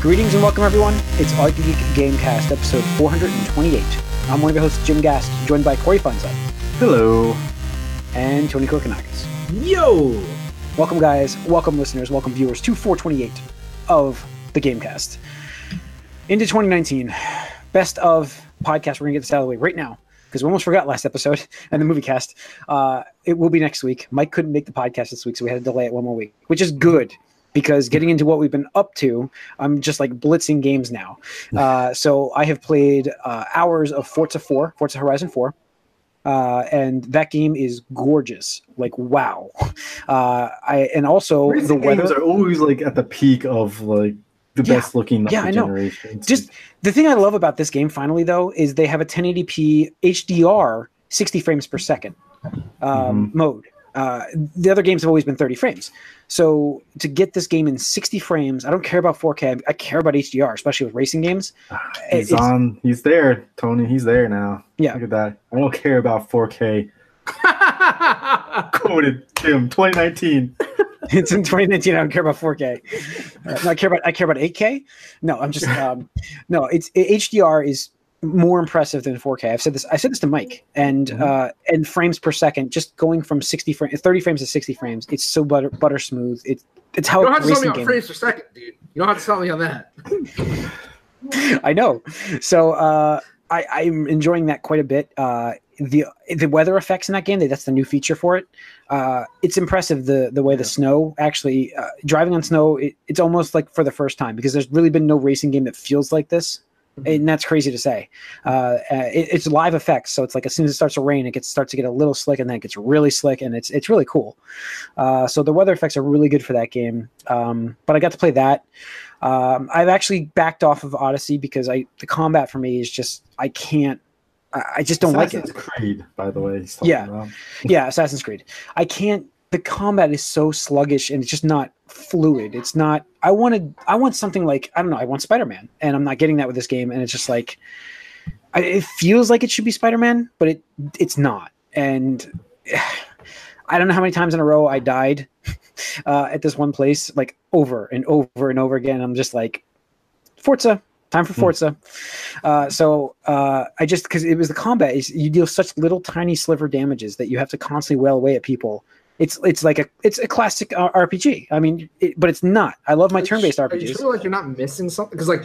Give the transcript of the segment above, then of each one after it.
Greetings and welcome, everyone. It's Art Geek Gamecast, episode 428. I'm one of your hosts, Jim Gast, joined by Corey Funzai Hello. and Tony Korkanakis. Yo! Welcome, guys. Welcome, listeners. Welcome, viewers, to 428 of the Gamecast. Into 2019. Best of podcast. We're going to get this out of the way right now because we almost forgot last episode and the movie cast. Uh, it will be next week. Mike couldn't make the podcast this week, so we had to delay it one more week, which is good because getting into what we've been up to, I'm just like blitzing games now. Uh, so I have played uh, hours of Forza 4, Forza Horizon 4. Uh, and that game is gorgeous. Like wow, uh, I and also the weather. games are always like at the peak of like the Yeah. best looking Yeah, I know. generations. Just the thing I love about this game, finally though, is they have a 1080p HDR 60 frames per second um, mode. Uh, the other games have always been 30 frames. So to get this game in 60 frames, I don't care about 4K. I care about HDR, especially with racing games. he's it's- on. He's there, Tony. He's there now. Yeah. Look at that. I don't care about 4K. Coded Jim 2019. it's in 2019. I don't care about 4K. Uh, no, I care about I care about 8K. No, I'm just um, no. It's HDR is more impressive than 4K. I've said this. I said this to Mike, and Mhm. uh, and frames per second, just going from 60 frames, 30 frames to 60 frames. It's so butter butter smooth. It's it's how You don't have to tell me on frames per second, dude. You don't have to tell me on that. I know. So uh, I, I'm enjoying that quite a bit. Uh, the the weather effects in that game, that's the new feature for it. Uh, it's impressive the the way the snow actually uh, driving on snow. It, it's almost like for the first time because there's really been no racing game that feels like this. And that's crazy to say. Uh, uh, it, it's live effects, so it's like as soon as it starts to rain, it gets starts to get a little slick, and then it gets really slick, and it's it's really cool. Uh, so the weather effects are really good for that game. Um, but I got to play that. Um, I've actually backed off of Odyssey because I the combat for me is just I can't. I, I just don't like Assassin's it. Creed, by the way. Yeah. about. Yeah, Assassin's Creed. I can't. The combat is so sluggish and it's just not fluid. It's not. I wanted. I want something like I don't know. I want Spider Man, and I'm not getting that with this game. And it's just like, I, it feels like it should be Spider Man, but it it's not. And I don't know how many times in a row I died uh, at this one place, like over and over and over again. I'm just like, Forza, time for Hmm. Forza. Uh, so uh, I just because it was the combat, is you deal such little tiny sliver damages that you have to constantly wail away at people. It's it's like a it's a classic RPG. I mean, it, but it's not. I love my turn-based Are you RPGs. feel like you're not missing something? Because like,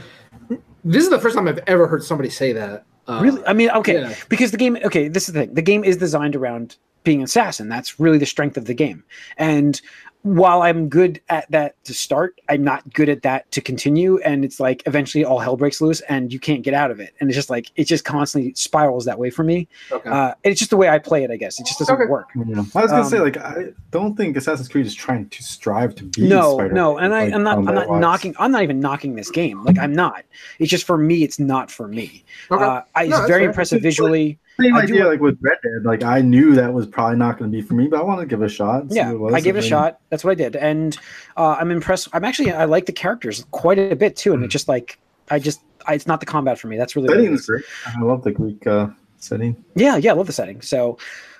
this is the first time I've ever heard somebody say that. Uh, really, I mean, okay, yeah. because the game. Okay, this is the thing. The game is designed around being an assassin. That's really the strength of the game. And while I'm good at that to start, I'm not good at that to continue. And it's like eventually all hell breaks loose, and you can't get out of it. And it's just like it just constantly spirals that way for me. Okay. Uh, and it's just the way I play it. I guess it just doesn't Okay. work. Yeah. I was gonna Um, say like I don't think Assassin's Creed is trying to strive to be no Spider-Man, no and I, like, i'm not i'm not combat-wise. knocking i'm not even knocking this game like i'm not it's just for me it's not for me Okay. uh, I, it's No, very fair. impressive It's like- visually Same I idea like- like with Red Dead. Like I knew that was probably not going to be for me, but I want to give it a shot. and see yeah i gave it a shot that's what i did and uh, i'm impressed i'm actually i like the characters quite a bit too and Hmm. it's just like i just I, it's not the combat for me that's really Setting is great. I love the Greek uh, setting. yeah yeah i love the setting so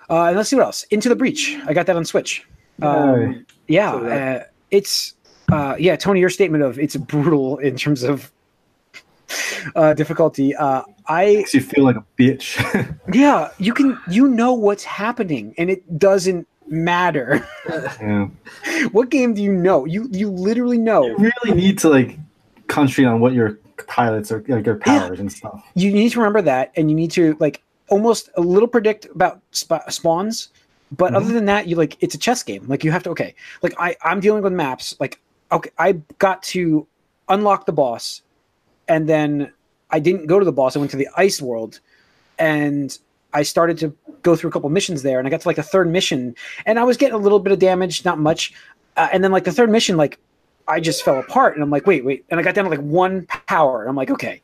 uh, let's see what else into the breach i got that on switch um, yeah uh, it's uh, yeah tony your statement of it's brutal in terms of uh, difficulty uh, i Makes you feel like a bitch. Yeah, you can you know what's happening and it doesn't matter. yeah. what game do you know? You you literally know. You really need to like concentrate on what your pilots are like your Yeah. powers and stuff. You need to remember that and you need to like almost a little predict about sp- spawns, but Mhm. other than that you like it's a chess game. Like you have to okay. Like I I'm dealing with maps like okay, I got to unlock the boss and then I didn't go to the boss. I went to the ice world and I started to go through a couple missions there, and I got to like the third mission, and I was getting a little bit of damage, not much. Uh, and then like the third mission, like I just fell apart, and I'm like, wait, wait, and I got down to like one power, and I'm like, okay.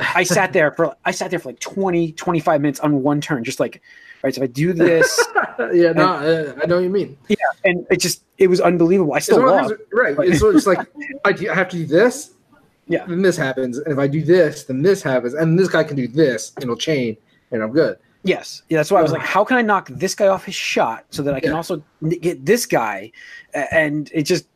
I sat there for I sat there for like 20, 25 minutes on one turn, just like, right. So if I do this, yeah, no, I know what you mean. Yeah, and it just it was unbelievable. I still one of lost. those- right. It's of just like I, do, I have to do this. Yeah. Then this happens, and if I do this, then this happens, and this guy can do this, and it'll chain, and I'm good. Yes, yeah, that's why I was like, how can I knock this guy off his shot so that I can Yeah. also get this guy? And it just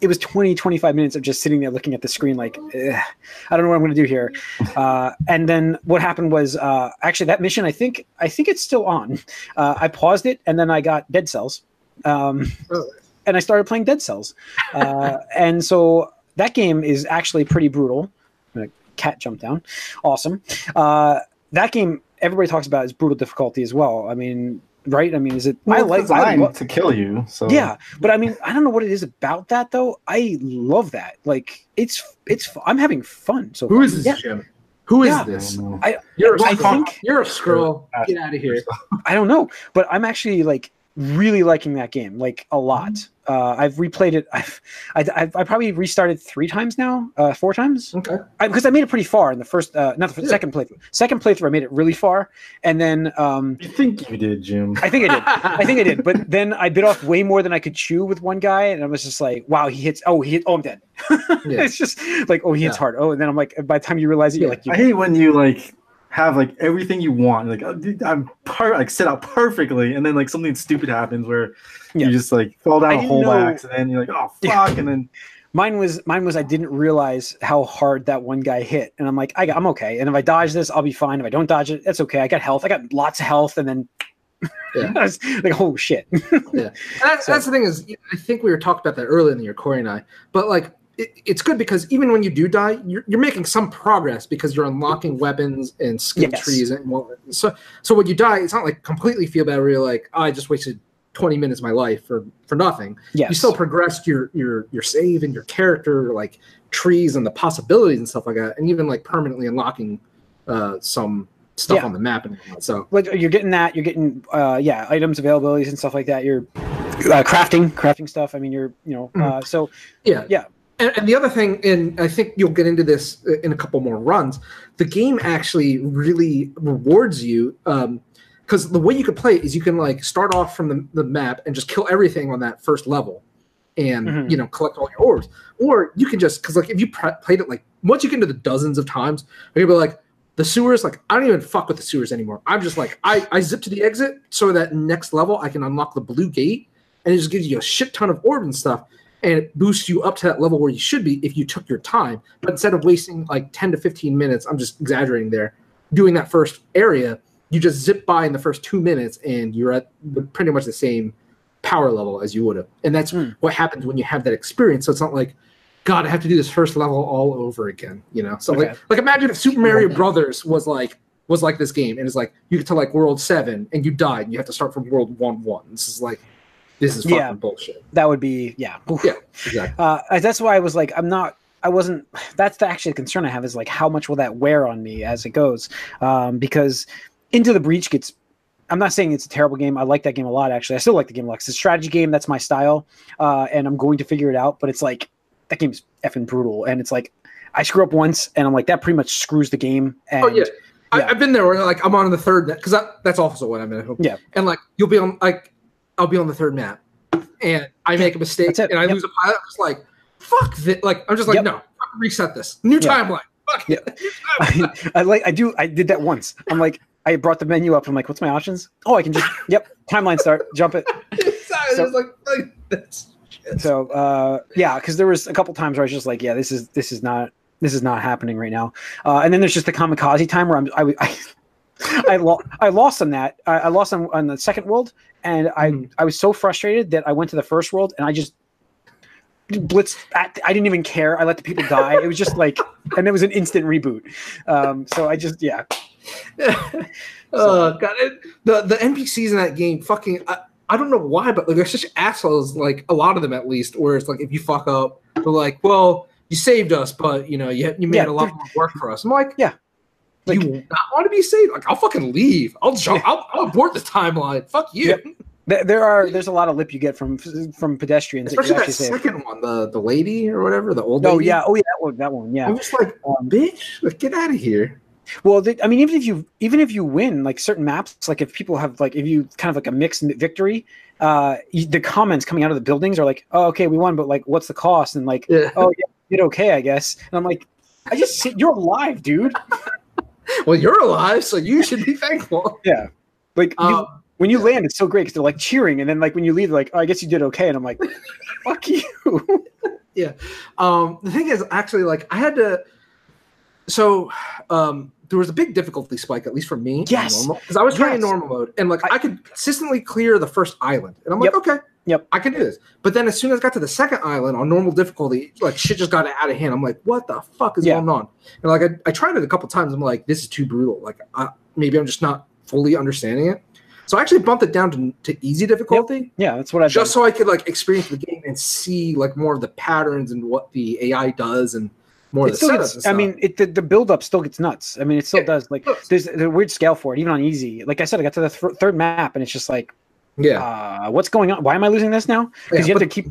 it was 20 25 minutes of just sitting there looking at the screen like i don't know what i'm going to do here uh, and then what happened was uh, actually that mission i think i think it's still on uh, i paused it and then i got dead cells um, Oh. and i started playing dead cells uh, and so that game is actually pretty brutal a cat jumped down awesome uh, that game everybody talks about is brutal difficulty as well i mean right i mean is it Well, i like I lo- to kill you. So yeah, but I mean, I don't know what it is about that though. I love that. Like, it's it's. I'm having fun. So Who is this, Yeah, Jim? Who is Yeah. This? I You're a I think- You're a scroll. Get out of here. I don't know, but I'm actually like really liking that game like a lot. Uh, I've replayed it. I've I, I probably restarted three times now, uh, four times Okay. because I, made it pretty far in the first, uh, not the Yeah. second playthrough. Second playthrough, I made it really far, and then um, You think you did, Jim? I think I did. I think I did, but then I bit off way more than I could chew with one guy, and I was just like, "Wow, he hits! Oh, he hit! Oh, I'm dead." Yeah. it's just like, "Oh, he hits Yeah. hard." Oh, and then I'm like, by the time you realize it, you're like, you, I hate when you like have like everything you want. Like oh, I'm per- like set out perfectly, and then like something stupid happens where Yeah. you just like fall down a didn't hole by accident. And you're like, oh Yeah. fuck, and then mine was mine was I didn't realize how hard that one guy hit, and I'm like, I, got- I'm okay, and if I dodge this, I'll be fine. If I don't dodge it, that's okay. I got health. I got lots of health, and then Yeah. Like, oh shit. yeah, that's, So- that's the thing is, I think we were talking about that earlier in the year, Corey and I. But like, it, it's good because even when you do die, you're, you're making some progress because you're unlocking weapons and skill Yes. trees and what- so. So when you die, it's not like completely feel bad where you're like, oh, I just wasted 20 minutes of my life for for nothing. yes. You still progressed your your your save and your character, like trees and the possibilities and stuff like that, and even like permanently unlocking uh, some stuff Yeah. on the map and. So like you're getting that you're getting uh yeah items availabilities and stuff like that you're uh, crafting crafting stuff i mean you're you know uh so Yeah, Yeah. And, and the other thing, and I think you'll get into this in a couple more runs. The game actually really rewards you because the way you could play it is you can like start off from the, the map and just kill everything on that first level, and Mhm. you know collect all your orbs. Or you can just because like if you pre- played it like once you get into the dozens of times, you'll be like. The sewers, like I don't even fuck with the sewers anymore. I'm just like I, I zip to the exit so that next level I can unlock the blue gate, and it just gives you a shit ton of orbs and stuff and it boosts you up to that level where you should be if you took your time. But instead of wasting like 10 to 15 minutes, I'm just exaggerating there, doing that first area, you just zip by in the first two minutes and you're at the, pretty much the same power level as you would have. And that's Hmm. what happens when you have that experience. So it's not like, God, I have to do this first level all over again, you know? So Okay. like, like imagine if Super Mario Brothers was like, was like this game and it's like you get to like world seven and you died and you have to start from world one one. This is like this is fucking Yeah. bullshit. that would be yeah Oof. Yeah, exactly. uh, that's why I was like, I'm not. I wasn't. That's actually the concern I have is like, how much will that wear on me as it goes? Um, because Into the Breach gets. I'm not saying it's a terrible game. I like that game a lot. Actually, I still like the game a lot. It's a strategy game. That's my style, uh, and I'm going to figure it out. But it's like that game's effing brutal, and it's like I screw up once, and I'm like that pretty much screws the game. And Oh yeah. I, yeah. I've been there where like I'm on the third because that's also what I'm in. Yeah. And like you'll be on like I'll be on the third map, and I make a mistake and I Yep. lose a pilot. I'm just like fuck this. Like I'm just like Yep. no, reset this new Yeah. timeline. Fuck Yeah. it. New timeline. I, I like I do I did that once. I'm like I brought the menu up. I'm like, what's my options? Oh, I can just yep timeline start, jump it. it's So- like like this. So uh, yeah, because there was a couple times where I was just like, yeah, this is this is not this is not happening right now. Uh, and then there's just the kamikaze time where I'm I I, I, lo- I lost on that. I, I lost on, on the second world, and I Mhm. I was so frustrated that I went to the first world and I just blitzed. At, I didn't even care. I let the people die. It was just like, and it was an instant reboot. Um, so I just yeah. oh god, it, the the NPCs in that game fucking. I, I don't know why, but like they're such assholes. Like a lot of them, at least. Where it's like if you fuck up, they're like, "Well, you saved us, but you know, you you made Yeah, a lot more work for us." I'm like, Yeah. Do Like- you not want to be saved? Like, I'll fucking leave. I'll jump. I'll, I'll abort the timeline. Fuck you. Yep. There, there are there's a lot of lip you get from from pedestrians. that you Especially that actually second one, the the lady or whatever, the old. Oh lady. yeah, oh yeah, that one, that one, yeah. I'm just like, Um, bitch, like, get out of here. Well, the, I mean, even if you even if you win like certain maps, like if people have like if you kind of like a mixed victory, uh, you, the comments coming out of the buildings are like, "Oh, okay, we won, but like, what's the cost?" And like, Yeah. "Oh, yeah, did okay, I guess." And I'm like, "I just you're alive, dude." Well, you're alive, so you should be thankful. Yeah, like you, Um, when you land, it's so great because they're like cheering, and then like when you leave, like, "Oh, I guess you did okay," and I'm like, "Fuck you." yeah. Um, the thing is, actually, like I had to. So, um, there was a big difficulty spike, at least for me. Yes. because I was trying Yes. normal mode, and like I, I- could consistently clear the first island, and I'm like, Yep. okay, Yep. I can do this. But then as soon as I got to the second island on normal difficulty, like shit just got out of hand. I'm like, what the fuck is Yeah. going on? And like I, I tried it a couple times. I'm like, this is too brutal. Like I, maybe I'm just not fully understanding it. So I actually bumped it down to, to easy difficulty Yeah, that's what I just so I could like experience the game and see like more of the patterns and what the AI does and more It of the still setups. gets, I mean, it, the, the build up still gets nuts. I mean, it still Yeah. does. Like, there's a weird scale for it, even on easy. Like I said, I got to the th- third map, and it's just like, yeah, uh, what's going on? Why am I losing this now? Because Yeah, you have but- to keep,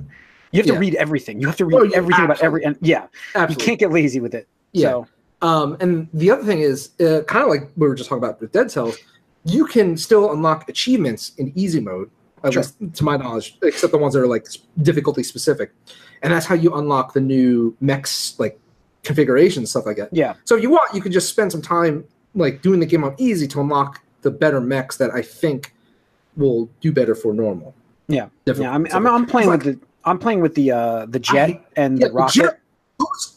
you have to Yeah. read everything. You have to read Oh, yeah, everything about every, and yeah, you can't get lazy with it. Yeah. So, Um, and the other thing is, uh, kind of like we were just talking about with Dead Cells, you can still unlock achievements in easy mode, at Sure. least to my knowledge, except the ones that are like difficulty specific. And that's how you unlock the new mechs, like configurations, stuff like that. yeah, So if you want, you can just spend some time like doing the game on easy to unlock the better mechs that I think will do better for normal. Yeah. Difficulty. yeah. I'm, I'm, I'm playing with the, I'm playing with the, uh, the jet I- and Yeah, the rocket. Jet-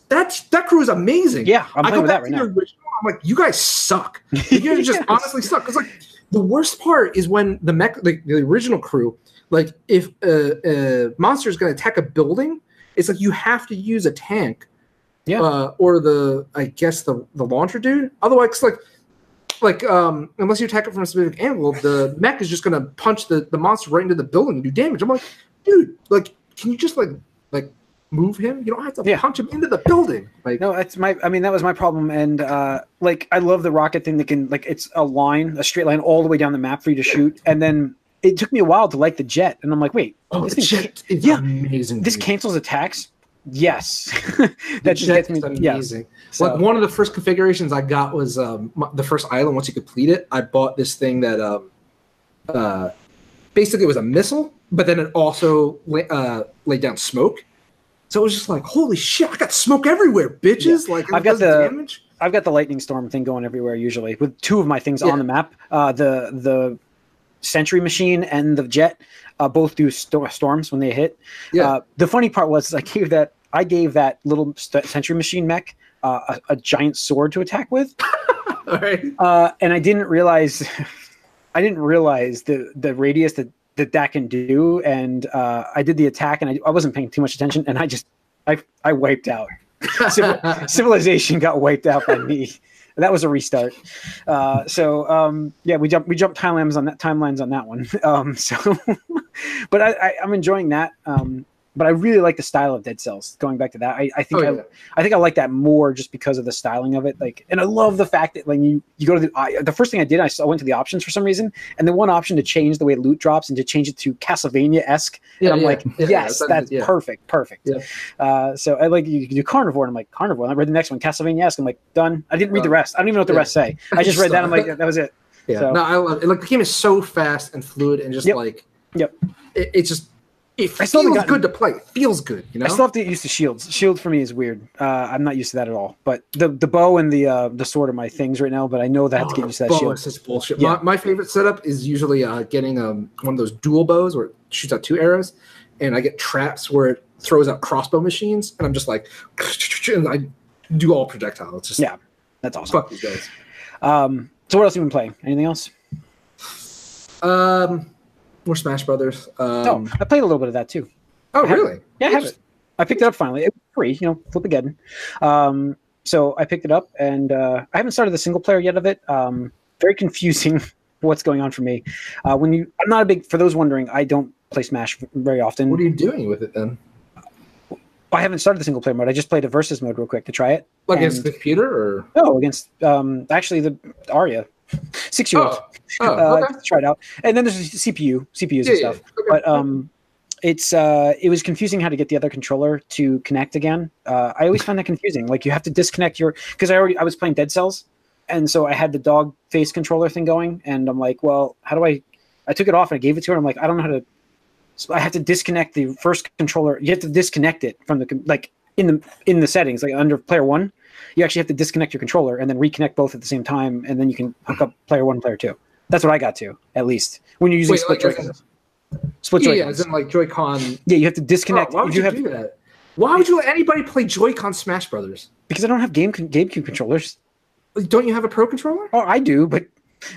that that crew is amazing. Yeah, I'm I go back right to now. original. I'm like, you guys suck. You guys just Yes. honestly suck. Because like the worst part is when the mech, like the original crew, like if a, a monster is going to attack a building, it's like you have to use a tank, Yeah. uh, or the I guess the the launcher dude. Otherwise, like like um unless you attack it from a specific angle, the mech is just going to punch the the monster right into the building and do damage. I'm like, dude, like can you just like like move him? You don't have to Yeah. punch him into the building. Like No, that's my. I mean, that was my problem, and uh, like I love the rocket thing that can like it's a line, a straight line all the way down the map for you to shoot, and then it took me a while to like the jet, and I'm like, wait, Oh, this the jet is yeah, amazing. this dude. cancels attacks. Yes, that just gets me. is Yeah, amazing. so, Like one of the first configurations I got was um, the first island. Once you complete it, I bought this thing that um, uh, basically it was a missile, but then it also la- uh, laid down smoke. So it was just like, holy shit! I got smoke everywhere, bitches! Like I've got the- damage. I've got the lightning storm thing going everywhere usually with two of my things Yeah. on the map. Uh, the the sentry machine and the jet uh, both do sto- storms when they hit. Yeah. Uh, the funny part was I gave that I gave that little st- sentry machine mech uh, a, a giant sword to attack with. All right. Uh, and I didn't realize, I didn't realize the the radius that that, that can do. And uh, I did the attack, and I, I wasn't paying too much attention, and I just I I wiped out. Civil, civilization got wiped out by me. That was a restart. Uh, so um, yeah, we jumped we jumped timelines on that timelines on that one. Um, so, but I, I, I'm enjoying that. Um, but I really like the style of Dead Cells. Going back to that, I, I think Oh, I, yeah. I think I like that more just because of the styling of it. Like, and I love the fact that when you you go to the I, the first thing I did, I, saw, I went to the options for some reason, and the one option to change the way loot drops and to change it to Castlevania esque. Yeah, and I'm yeah, like, yes, that's- perfect, perfect. Yeah. Uh, so I like you can do carnivore, and I'm like carnivore. And I read the next one, Castlevania esque. I'm like done. I didn't read the rest. I don't even know what the rest say. I just read that. I'm like, that was it. Yeah, So- no, I love it. Like the game is so fast and fluid and just Yep. like, Yep. it, it just it I still haven't feels gotten- good to play. It feels good, you know. I still have to get used to shields. Shield for me is weird. Uh, I'm not used to that at all. But the the bow and the uh, the sword are my things right now. But I know that I have to get used to that bow shield. is such bullshit. Yeah. My, my favorite setup is usually uh, getting um, one of those dual bows where it shoots out two arrows, and I get traps where it throws out crossbow machines, and I'm just like, and I do all projectile. It's just Yeah. That's awesome. fuck these guys. Um, so what else have you been playing? Anything else? Um, more Smash Brothers. oh, Um, I played a little bit of that too. oh, I really? Yeah, I have it. I picked it up finally. It was free, you know, flip again. Um, so I picked it up, and uh, I haven't started the single player yet of it. Um, very confusing what's going on for me. Uh, when you, I'm not a big. For those wondering, I don't play Smash very often. What are you doing with it then? I haven't started the single player mode. I just played a versus mode real quick to try it. Like against the computer or? No, against um, actually the Arya, six year old. Oh, uh, okay. to try it out. And then there's the CPU, CPUs Yeah, and yeah, stuff. okay. But um, it's uh, it was confusing how to get the other controller to connect again. Uh, I always find that confusing. Like you have to disconnect your because I already I was playing Dead Cells, and so I had the dog face controller thing going, and I'm like, well, how do I? I took it off and I gave it to her. And I'm like, I don't know how to. So I have to disconnect the first controller. You have to disconnect it from the like in the in the settings like under player one. You actually have to disconnect your controller and then reconnect both at the same time, and then you can hook up player one, player two. That's what I got to at least when you're using Wait, split like, Joy-Cons. Split Yeah, Joy-Cons. yeah, as in like Joy-Con. Yeah, you have to disconnect. Oh, why would you, you have do that? Why would you let anybody play Joy-Con Smash Brothers? because I don't have game GameCube controllers. Don't you have a Pro controller? Oh, I do, but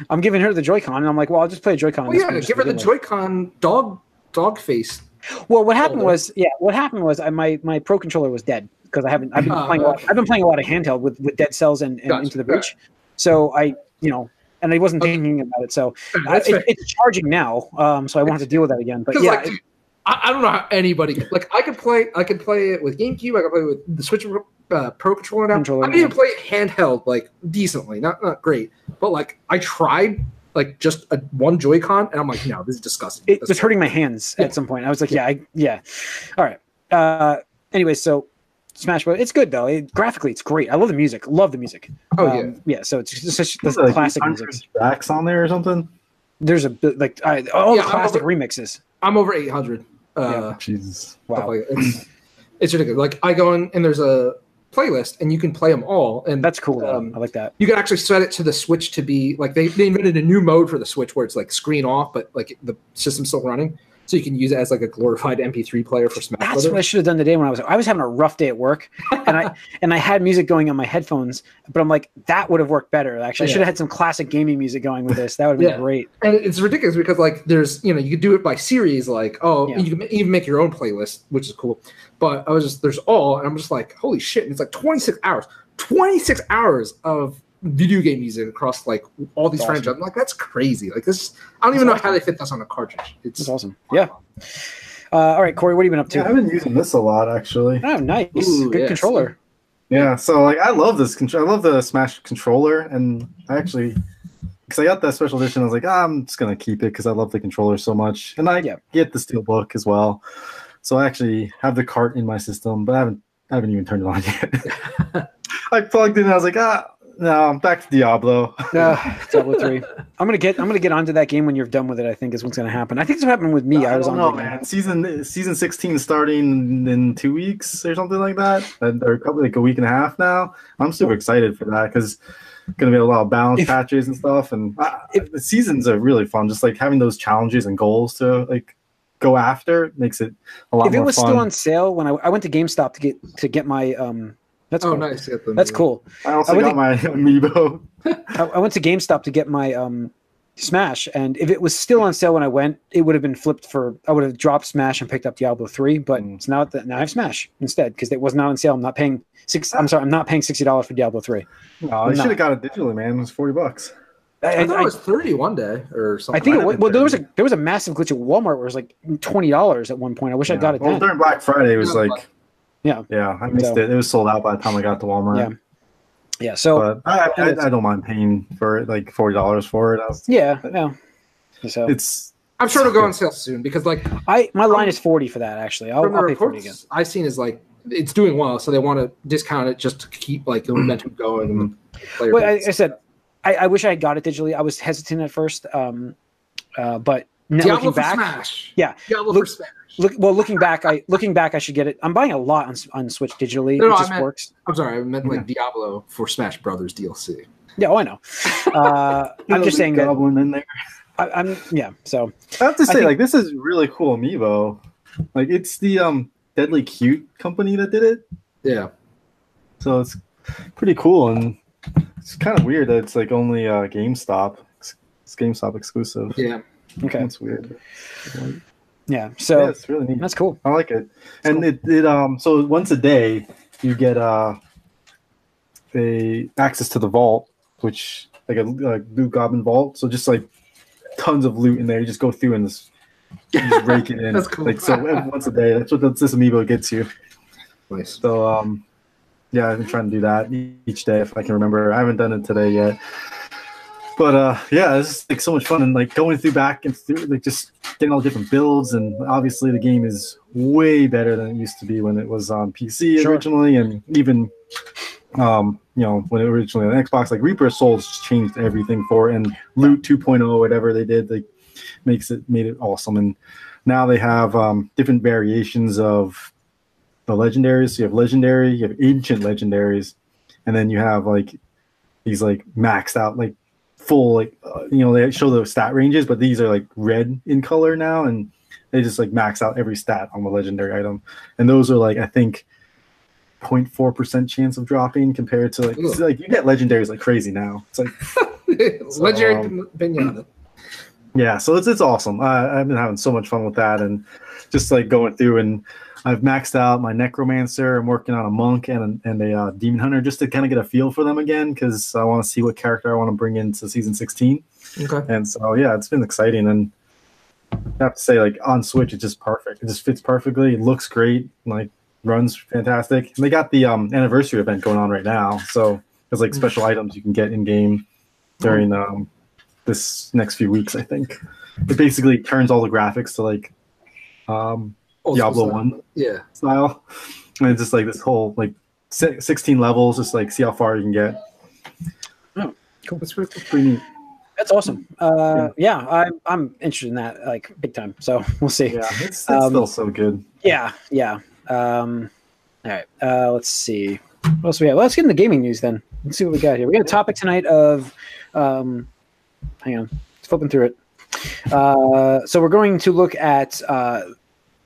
I'm giving her the Joy-Con, and I'm like, well, I'll just play a Joy-Con. on Well, yeah, give her the. Joy-Con dog dog face. Well, what happened was, yeah, what happened was, I, my my Pro controller was dead because I haven't. I've been Ah, playing. A lot. I've been playing a lot of handheld with with Dead Cells and, and Gotcha, Into the. Breach. So I, you know, and I wasn't Okay. thinking about it. So I, it, it's charging now, um, so I won't have to deal with that again. But yeah, like, dude, I, I don't know how anybody like. I could play. I could play it with GameCube. I could play with the Switch uh, Pro controller now. Controller, I can even yeah. play it handheld, like decently, not not great, but like I tried like just a one Joy-Con, and I'm like, no, this is disgusting. it That's- was hurting my hands Yeah. at some point. I was like, yeah, I, yeah. All right. Uh, anyway, so Smash Bros. It's good though. It, graphically, it's great. I love the music. Love the music. Oh Um, yeah, yeah. So it's just such the like classic 800 music. tracks on there or something. There's a like I, all Yeah, the classic over- remixes. I'm over 800. Uh, Jesus. Wow, like. It's, it's ridiculous. Like I go in and there's a playlist, and you can play them all, and that's cool. Um, I like that. you can actually set it to the Switch to be like they, they invented a new mode for the Switch where it's like screen off, but like the system's still running, so you can use it as like a glorified MP3 player for Smash That's Brothers. what I should have done today when I was I was having a rough day at work, and I and I had music going on my headphones, but I'm like that would have worked better. Actually, I should have had some classic gaming music going with this. That would have been Yeah. great. and it's ridiculous because like there's you know you could do it by series like oh Yeah. you can even make your own playlist which is cool but i was just there's all and i'm just like holy shit and it's like 26 hours 26 hours of video game music across like all these awesome. franchises I'm like that's crazy like this i don't even know how they fit this on a cartridge it's That's awesome. Yeah. Uh, all right, Corey, what have you been up to? Yeah, I've been using this a lot actually. Oh, nice. Ooh, Good yes. controller. Yeah, so like I love this control. I love the Smash controller, and I actually because I got that special edition, I was like, ah, I'm just gonna keep it because I love the controller so much, and I Yeah. get the steel book as well. So I actually have the cart in my system, but I haven't I haven't even turned it on yet. I plugged in, and I was like, ah, no, I'm back to Diablo. Uh, Diablo three. I'm gonna get. I'm gonna get onto that game when you're done with it. I think is what's gonna happen. I think it's what happened with me. I, was on. know, man. Season season 16 starting in two weeks or something like that, or probably like a week and a half now. I'm super excited for that because gonna be a lot of balance If- patches and stuff, and uh, if- the seasons are really fun. Just like having those challenges and goals to like go after makes it a lot more fun. If it was fun. still on sale when I, I went to GameStop to get to get my um. That's oh cool. nice Get them, That's cool. I also I would got my amiibo. I, I went to GameStop to get my um Smash, and if it was still on sale when I went, it would have been flipped for. I would have dropped Smash and picked up Diablo three, but Mm. it's now that now I have Smash instead because it was not on sale. I'm not paying six. I'm sorry, I'm not paying sixty dollars for Diablo three. Oh, I should have got it digitally, man. It was 40 bucks. I, I thought I- it was thirty one day or something. I something. think it was, well, there was a there was a massive glitch at Walmart where it was like twenty dollars at one point. I wish I got it Well, then. during Black Friday, it was Yeah, like, Yeah. yeah, I missed So- it. It was sold out by the time I got to Walmart. Yeah. Yeah. So but I, I, I don't mind paying for it, like forty dollars for it. I was, yeah, yeah. So it's I'm sure it'll go on sale soon because like I my line is forty for that actually. I'll, I'll pay forty again. I've seen is like it's doing well, so they want to discount it just to keep like the momentum going. And Well, I. I said I, I wish I had got it digitally. I was hesitant at first, um, uh, but now Diablo looking for back, Smash. Yeah. Diablo Look- for Smash. look well looking back, I looking back, I should get it. I'm buying a lot on on Switch digitally. No, no, it just meant- works. I'm sorry, I meant like Diablo for Smash Brothers DLC. Yeah, oh, I know. Uh, I'm just saying that in there. I, I'm yeah. So I have to say, think- like, this is really cool amiibo. Like, it's the um Deadly Cute company that did it, Yeah, so it's pretty cool, and it's kind of weird that it's like only uh GameStop. It's, it's GameStop exclusive. yeah. Okay, That's weird. yeah. yeah, So it's really neat. that's cool. I like it. And it, it um so once a day you get uh a access to the vault, which like a like loot goblin vault. So just like tons of loot in there. You just go through and just, you just rake it in. That's cool. Like so once a day. That's what this this amiibo gets you. Nice. So um yeah, I've been trying to do that each day if I can remember. I haven't done it today yet. But uh yeah, it's like so much fun and like going through back and through like just getting all the different builds and obviously the game is way better than it used to be when it was on PC Sure. originally and even um you know when it originally on Xbox like Reaper Souls just changed everything for it and Loot 2.0 whatever they did like makes it made it awesome and now they have um different variations of the legendaries. So you have legendary, you have ancient legendaries, and then you have like these like maxed out like full like uh, you know they show the stat ranges, but these are like red in color now, and they just like max out every stat on the legendary item, and those are like I think 0.4 percent chance of dropping compared to like like you get legendaries like crazy now. It's like Legendary um, pinata. yeah, so it's it's awesome. I, I've been having so much fun with that, and just like going through and I've maxed out my necromancer. I'm working on a monk and a, and a uh, demon hunter just to kind of get a feel for them again because I want to see what character I want to bring into season 16. Okay. And so yeah, it's been exciting and I have to say like on Switch it's just perfect. It just fits perfectly. It looks great. Like runs fantastic. And they got the um, anniversary event going on right now, so there's like special items you can get in game during um, this next few weeks. I think it basically turns all the graphics to like um, Diablo school 1. Yeah. style, and it's just like this whole like 16 levels, just like see how far you can get. That's pretty cool. Pretty neat. That's awesome. Uh, yeah, I'm I'm interested in that like big time. So we'll see. Yeah, it's, it's Um, still so good. Yeah, yeah. Um, all right. Uh, let's see. What else we have? Let's get into gaming news then. Let's see what we got here. We got a topic tonight of. Um, hang on, flipping through it. Uh, so we're going to look at uh,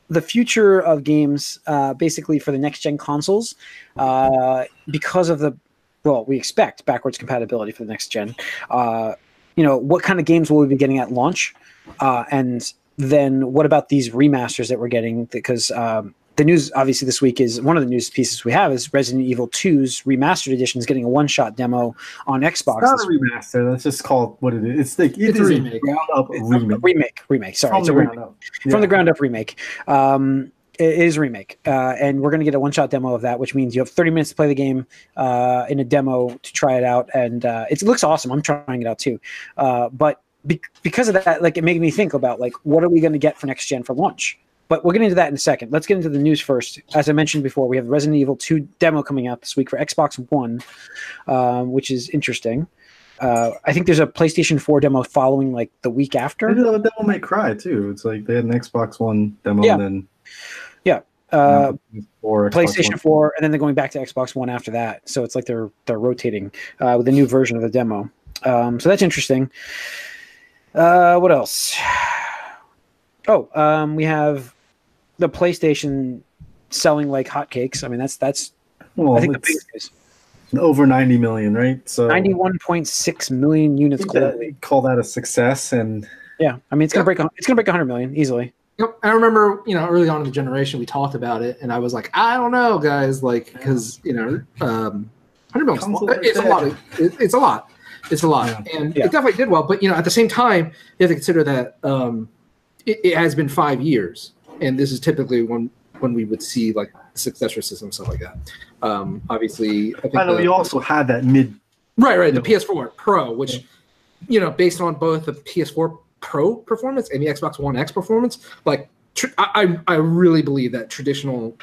the future of games, uh, basically for the next gen consoles, uh, because of the well, we expect backwards compatibility for the next gen. Uh, you know, what kind of games will we be getting at launch, uh, and then what about these remasters that we're getting? Because um, the news, obviously, this week is one of the news pieces we have is Resident Evil 2's remastered edition is getting a one-shot demo on Xbox. It's not a remaster. That's just called what it is. It's like it It's a remake. up It's a remake. remake, remake. Sorry, From it's the a remake. ground up. from the ground up remake. Um, it is a remake, uh, and we're going to get a one shot demo of that, which means you have 30 minutes to play the game uh, in a demo to try it out, and uh, it looks awesome. I'm trying it out too, uh, but be- because of that, like it made me think about like what are we going to get for next gen for launch. But we'll get into that in a second. Let's get into the news first. As I mentioned before, we have Resident Evil 2 demo coming out this week for Xbox One, um, which is interesting. Uh, I think there's a PlayStation 4 demo following like the week after. did a Devil May Cry too. It's like they had an Xbox One demo Yeah. and then Uh, or PlayStation 4, and then they're going back to Xbox One after that. So it's like they're they're rotating uh, with a new version of the demo. Um, so that's interesting. Uh, what else? Oh, um, we have the PlayStation selling like hotcakes. I mean, that's that's Well, I think the biggest news. over 90 million, right? So Ninety-one point six million units globally. call that a success and Yeah, I mean, it's gonna Yeah. break. It's gonna break hundred million easily. Yep. I remember, you know, early on in the generation, we talked about it, and I was like, I don't know, guys, like, because you know, um, hundred million, it's a lot. Of, it, it's a lot. It's a lot, Yeah. and Yeah. it definitely did well. But you know, at the same time, you have to consider that um, it, it has been five years, and this is typically when when we would see like successor system stuff like that. Um, obviously, I think I know the- we also had that mid Right, right. The PS4 Pro, which you know, based on both the PS4 Pro performance and the Xbox One X performance, like tr- I, I really believe that traditional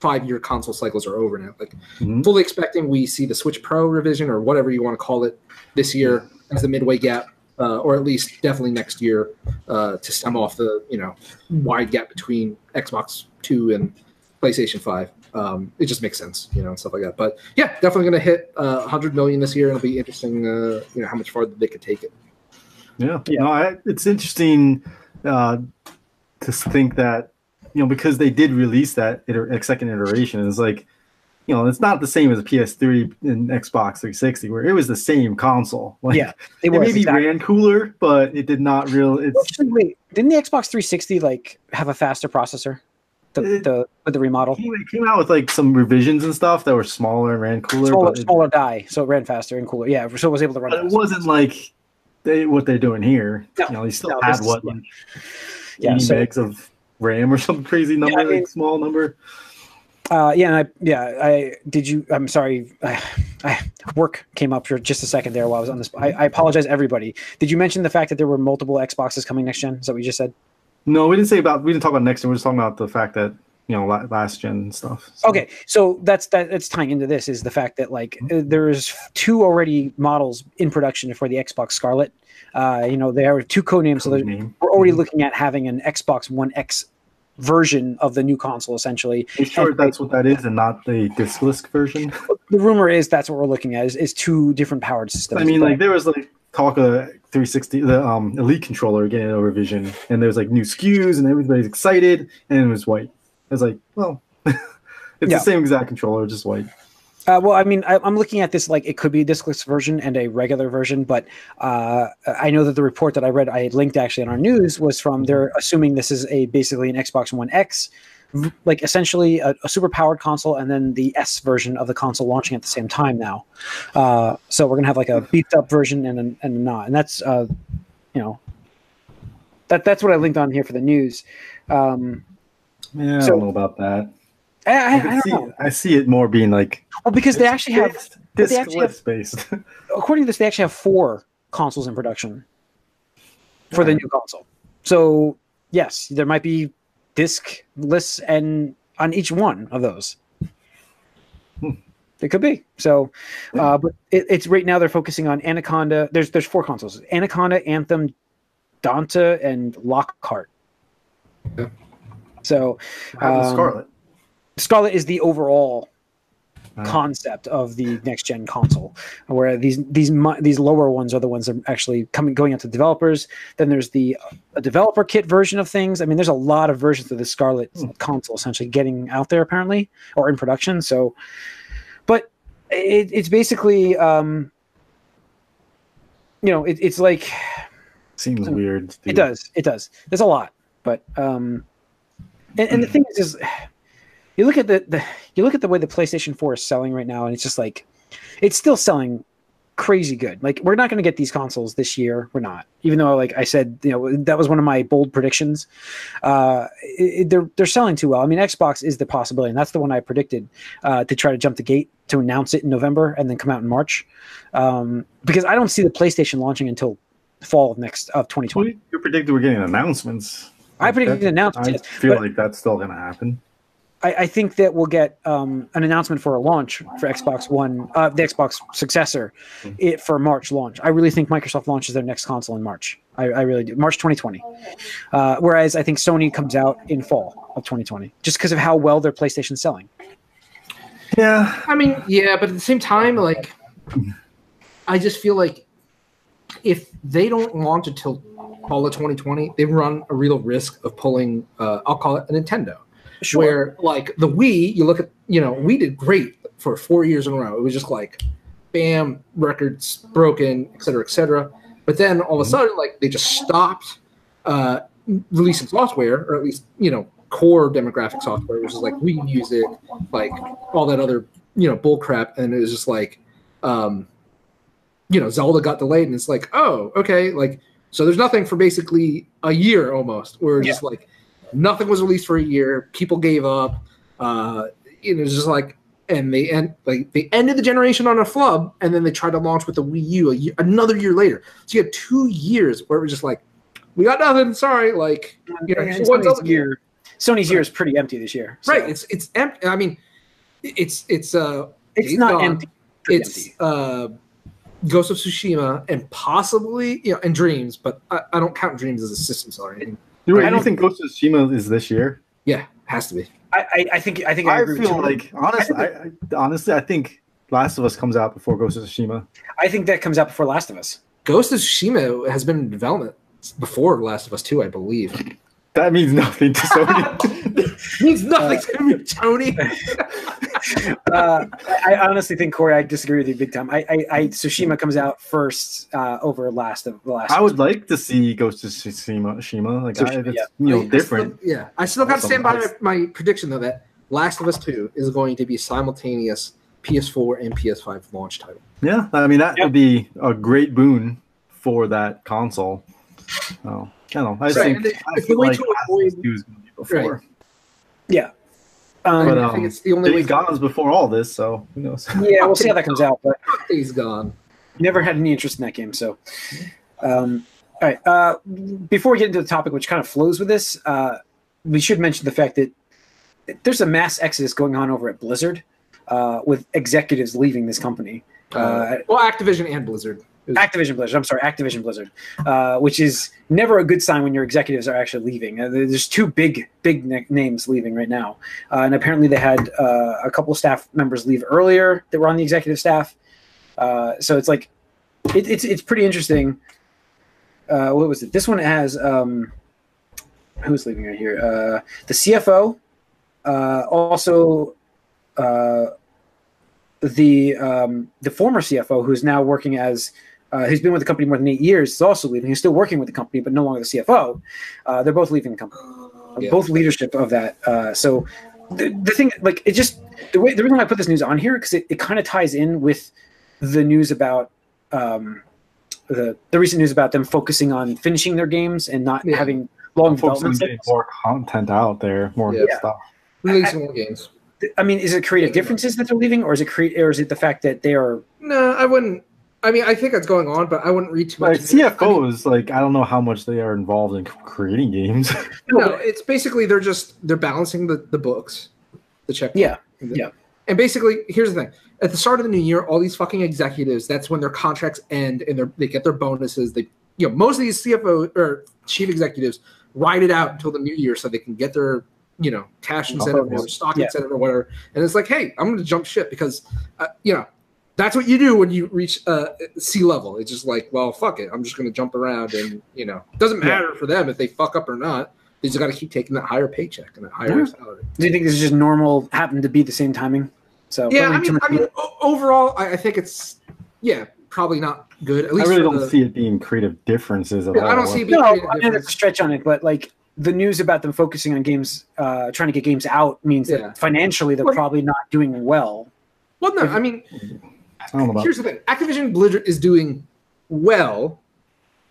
five-year console cycles are over now. Like Mhm. fully expecting we see the Switch Pro revision or whatever you want to call it this year as the midway gap, uh, or at least definitely next year uh, to stem off the you know wide gap between Xbox Two and PlayStation Five. Um, it just makes sense, you know, and stuff like that. But yeah, definitely going to hit uh, 100 million this year. It'll be interesting, uh, you know, how much farther they could take it. Yeah, Yeah. No, I, it's interesting uh, to think that you know because they did release that iter- second iteration. It's like you know it's not the same as a PS3 and Xbox 360 where it was the same console. Like, Yeah, It it was maybe exactly. ran cooler, but it did not real. It's Actually, wait, didn't the Xbox 360 like have a faster processor? The, It- the with the remodel. it came, out with like some revisions and stuff that were smaller and ran cooler, smaller, it, smaller die, so it ran faster and cooler. Yeah, so it was able to run. but it wasn't like they, what they're doing here. No, you know, they still no, had what yeah. like Yeah, so- megs of RAM or some crazy number, I mean- like small number. Uh, yeah, and I yeah I did you. I'm sorry, I, I work came up for just a second there while I was on this. I, I apologize, everybody. Did you mention the fact that there were multiple Xboxes coming next gen? Is that what you just said? No, we didn't say about. We didn't talk about next gen. We are just talking about the fact that you know last gen stuff. So- Okay, so that's that. That's tying into this is the fact that like uh, there's two already models in production for the Xbox Scarlett. Uh, you know, there are two code names, so name. we're already Mhm. looking at having an Xbox One X version of the new console, essentially. Are you sure that's what that is and not the discless version? The rumor is that's what we're looking at is, is two different powered systems. I mean, but- like there was like talk of 360, the um, Elite controller getting a revision, and there's like new SKUs, and everybody's excited, and it was white. I was like, well, it's Yeah. the same exact controller, just white. Uh, well, I mean, I, I'm looking at this like it could be a discless version and a regular version, but uh, I know that the report that I read, I had linked actually in our news, was from they're assuming this is a basically an Xbox One X, like essentially a, a super powered console, and then the S version of the console launching at the same time now. Uh, so we're gonna have like a beefed up version and a, and a not, and that's uh, you know, that that's what I linked on here for the news. Um, Yeah, I don't know about that. I, I, I, I don't see, know. I see it more being like Well, because they actually have but they actually have- discless based. according to this, they actually have four consoles in production for the new console. So yes, there might be disc lists and on each one of those. Hmm. It could be. So, uh, but it, it's right now they're focusing on Anaconda. There's there's four consoles: Anaconda, Anthem, Dante, and Lockhart. Yeah. So, How about um, Scarlett. Scarlett is the overall Uh. concept of the next gen console, where these these these lower ones are the ones that are actually coming going out to developers. Then there's the a developer kit version of things. I mean, there's a lot of versions of the Scarlett Hmm. console essentially getting out there apparently or in production. So, but it, it's basically um, you know it, it's like Seems weird. it does. It does. There's a lot, but um, and, and the thing is, is you look at the, the you look at the way the PlayStation 4 is selling right now, and it's just like it's still selling crazy good. Like we're not going to get these consoles this year. We're not, even though like I said, you know that was one of my bold predictions. Uh, it, they're they're selling too well. I mean, Xbox is the possibility, and that's the one I predicted uh, to try to jump the gate to announce it in November and then come out in March, um, because I don't see the PlayStation launching until fall of next of 2020. Well, you predicted we're getting announcements. I predicted That- announcements. I feel but like that's still going to happen. I, I think that we'll get um, an announcement for a launch for Xbox One, uh, the Xbox successor, Mhm. it for March launch. I really think Microsoft launches their next console in March. I, I really do, March 2020. Uh, whereas I think Sony comes out in fall of 2020, just because of how well their PlayStation's selling. Yeah. I mean, yeah, but at the same time, like, I just feel like if they don't launch until fall of 2020, they run a real risk of pulling. Uh, I'll call it a Nintendo, where like the Wii, you look at, you know, we did great for four years in a row. It was just like, bam, records broken, et cetera, et cetera. But then all of a Mhm. sudden, like, they just stopped uh, releasing software, or at least you know core demographic software, which is like Wii Music, like all that other you know bull crap, and it was just like, um, you know, Zelda got delayed, and it's like, oh, okay, like so there's nothing for basically a year almost, where it's just like nothing was released for a year, people gave up, uh, it was just like. And they end like they ended the generation on a flub, and then they tried to launch with the Wii U a year, another year later. So you had two years where it was just like, we got nothing. Sorry, like you know, one Sony's year, Sony's year is pretty empty this year. so Right. It's it's empty. I mean, it's it's uh it's not Gone. empty. pretty it's empty. uh Ghost of Tsushima and possibly you know and Dreams, but I, I don't count Dreams as a system seller or anything. Do I don't- think Ghost of Tsushima is this year? Yeah, has to be. I, I, I think I think I, I agree with feel you. like honestly, I, I, honestly, I think Last of Us comes out before Ghost of Tsushima. I think that comes out before Last of Us. Ghost of Tsushima has been in development before Last of Us 2, I believe. That means nothing to Sony. Means nothing to me, Tony. uh, I, I honestly think Corey, I disagree with you big time. I, I, I Tsushima comes out first uh, over last of the last. I would like to see Ghost of Tsushima. Tsushima. Like I, Tsushima, that's yeah. you know I- I different. still- yeah, I still got to stand by my, my prediction though that Last of Us 2 is going to be simultaneous PS4 and PS5 launch title. Yeah, I mean that Yep. would be a great boon for that console. Oh, I don't know. I just Right, think and the- I feel like to Last of Us avoid- 2 is going to be before. yeah. Um, But, I think um, it's the only way Days Gone's before all this, so who knows? yeah, we'll see how that comes out. But he's gone. never had any interest in that game. So, um, all right. Uh, before we get into the topic, which kind of flows with this, uh, we should mention the fact that there's a mass exodus going on over at Blizzard, uh, with executives leaving this company. Uh, well, Activision and Blizzard. Activision Blizzard. I'm sorry, Activision Blizzard, uh, which is never a good sign when your executives are actually leaving. Uh, there's two big, big na- names leaving right now, uh, and apparently they had uh, a couple staff members leave earlier that were on the executive staff. Uh, so it's like it, it's it's pretty interesting. Uh, what was it? This one has um, who's leaving right here? The CFO, also the um, the former CFO, who's now working as uh, who's been with the company more than eight years, is also leaving. He's still working with the company, but no longer the CFO. Uh, they're both leaving the company. Yeah. Both leadership of that. Uh, so the, the thing, like, it just the way the reason why I put this news on here because it, it kind of ties in with the news about um, the the recent news about them focusing on finishing their games and not Yeah. having long development getting more content out there, more Yeah. stuff. Releasing more games. I mean, is it creative differences that they're leaving, or is it create, or is it the fact that they are? No, I wouldn't. I mean, I think that's going on, but I wouldn't read too much. Like into it. I mean, CFOs, like I don't know how much they are involved in creating games. no, it's basically they're just they're balancing the, the books, the check. Yeah, yeah. And basically, here's the thing: at the start of the new year, all these fucking executives, that's when their contracts end and they they get their bonuses. They, you know, most of these CFO or chief executives ride it out until the new year so they can get their, you know, cash incentive or stock Yeah. incentive or whatever. And it's like, hey, I'm going to jump ship because, uh, you know, that's what you do when you reach uh, C-level. It's just like, well, fuck it. I'm just going to jump around and, you know, it doesn't Yeah. matter for them if they fuck up or not. They just got to keep taking that higher paycheck and that higher Yeah. salary. Do you think this is just normal? Happened to be the same timing. So Yeah, I mean, I mean, into it. o- overall, I, I think it's yeah, probably not good. At least I really don't the- see it being creative differences at Yeah, all. I don't see it being no, creative I mean difference. that's a stretch on it, but like the news about them focusing on games, uh, trying to get games out means Yeah. that financially they're Well- probably not doing well. Well, no, I mean, About here's the thing: Activision Blizzard is doing well.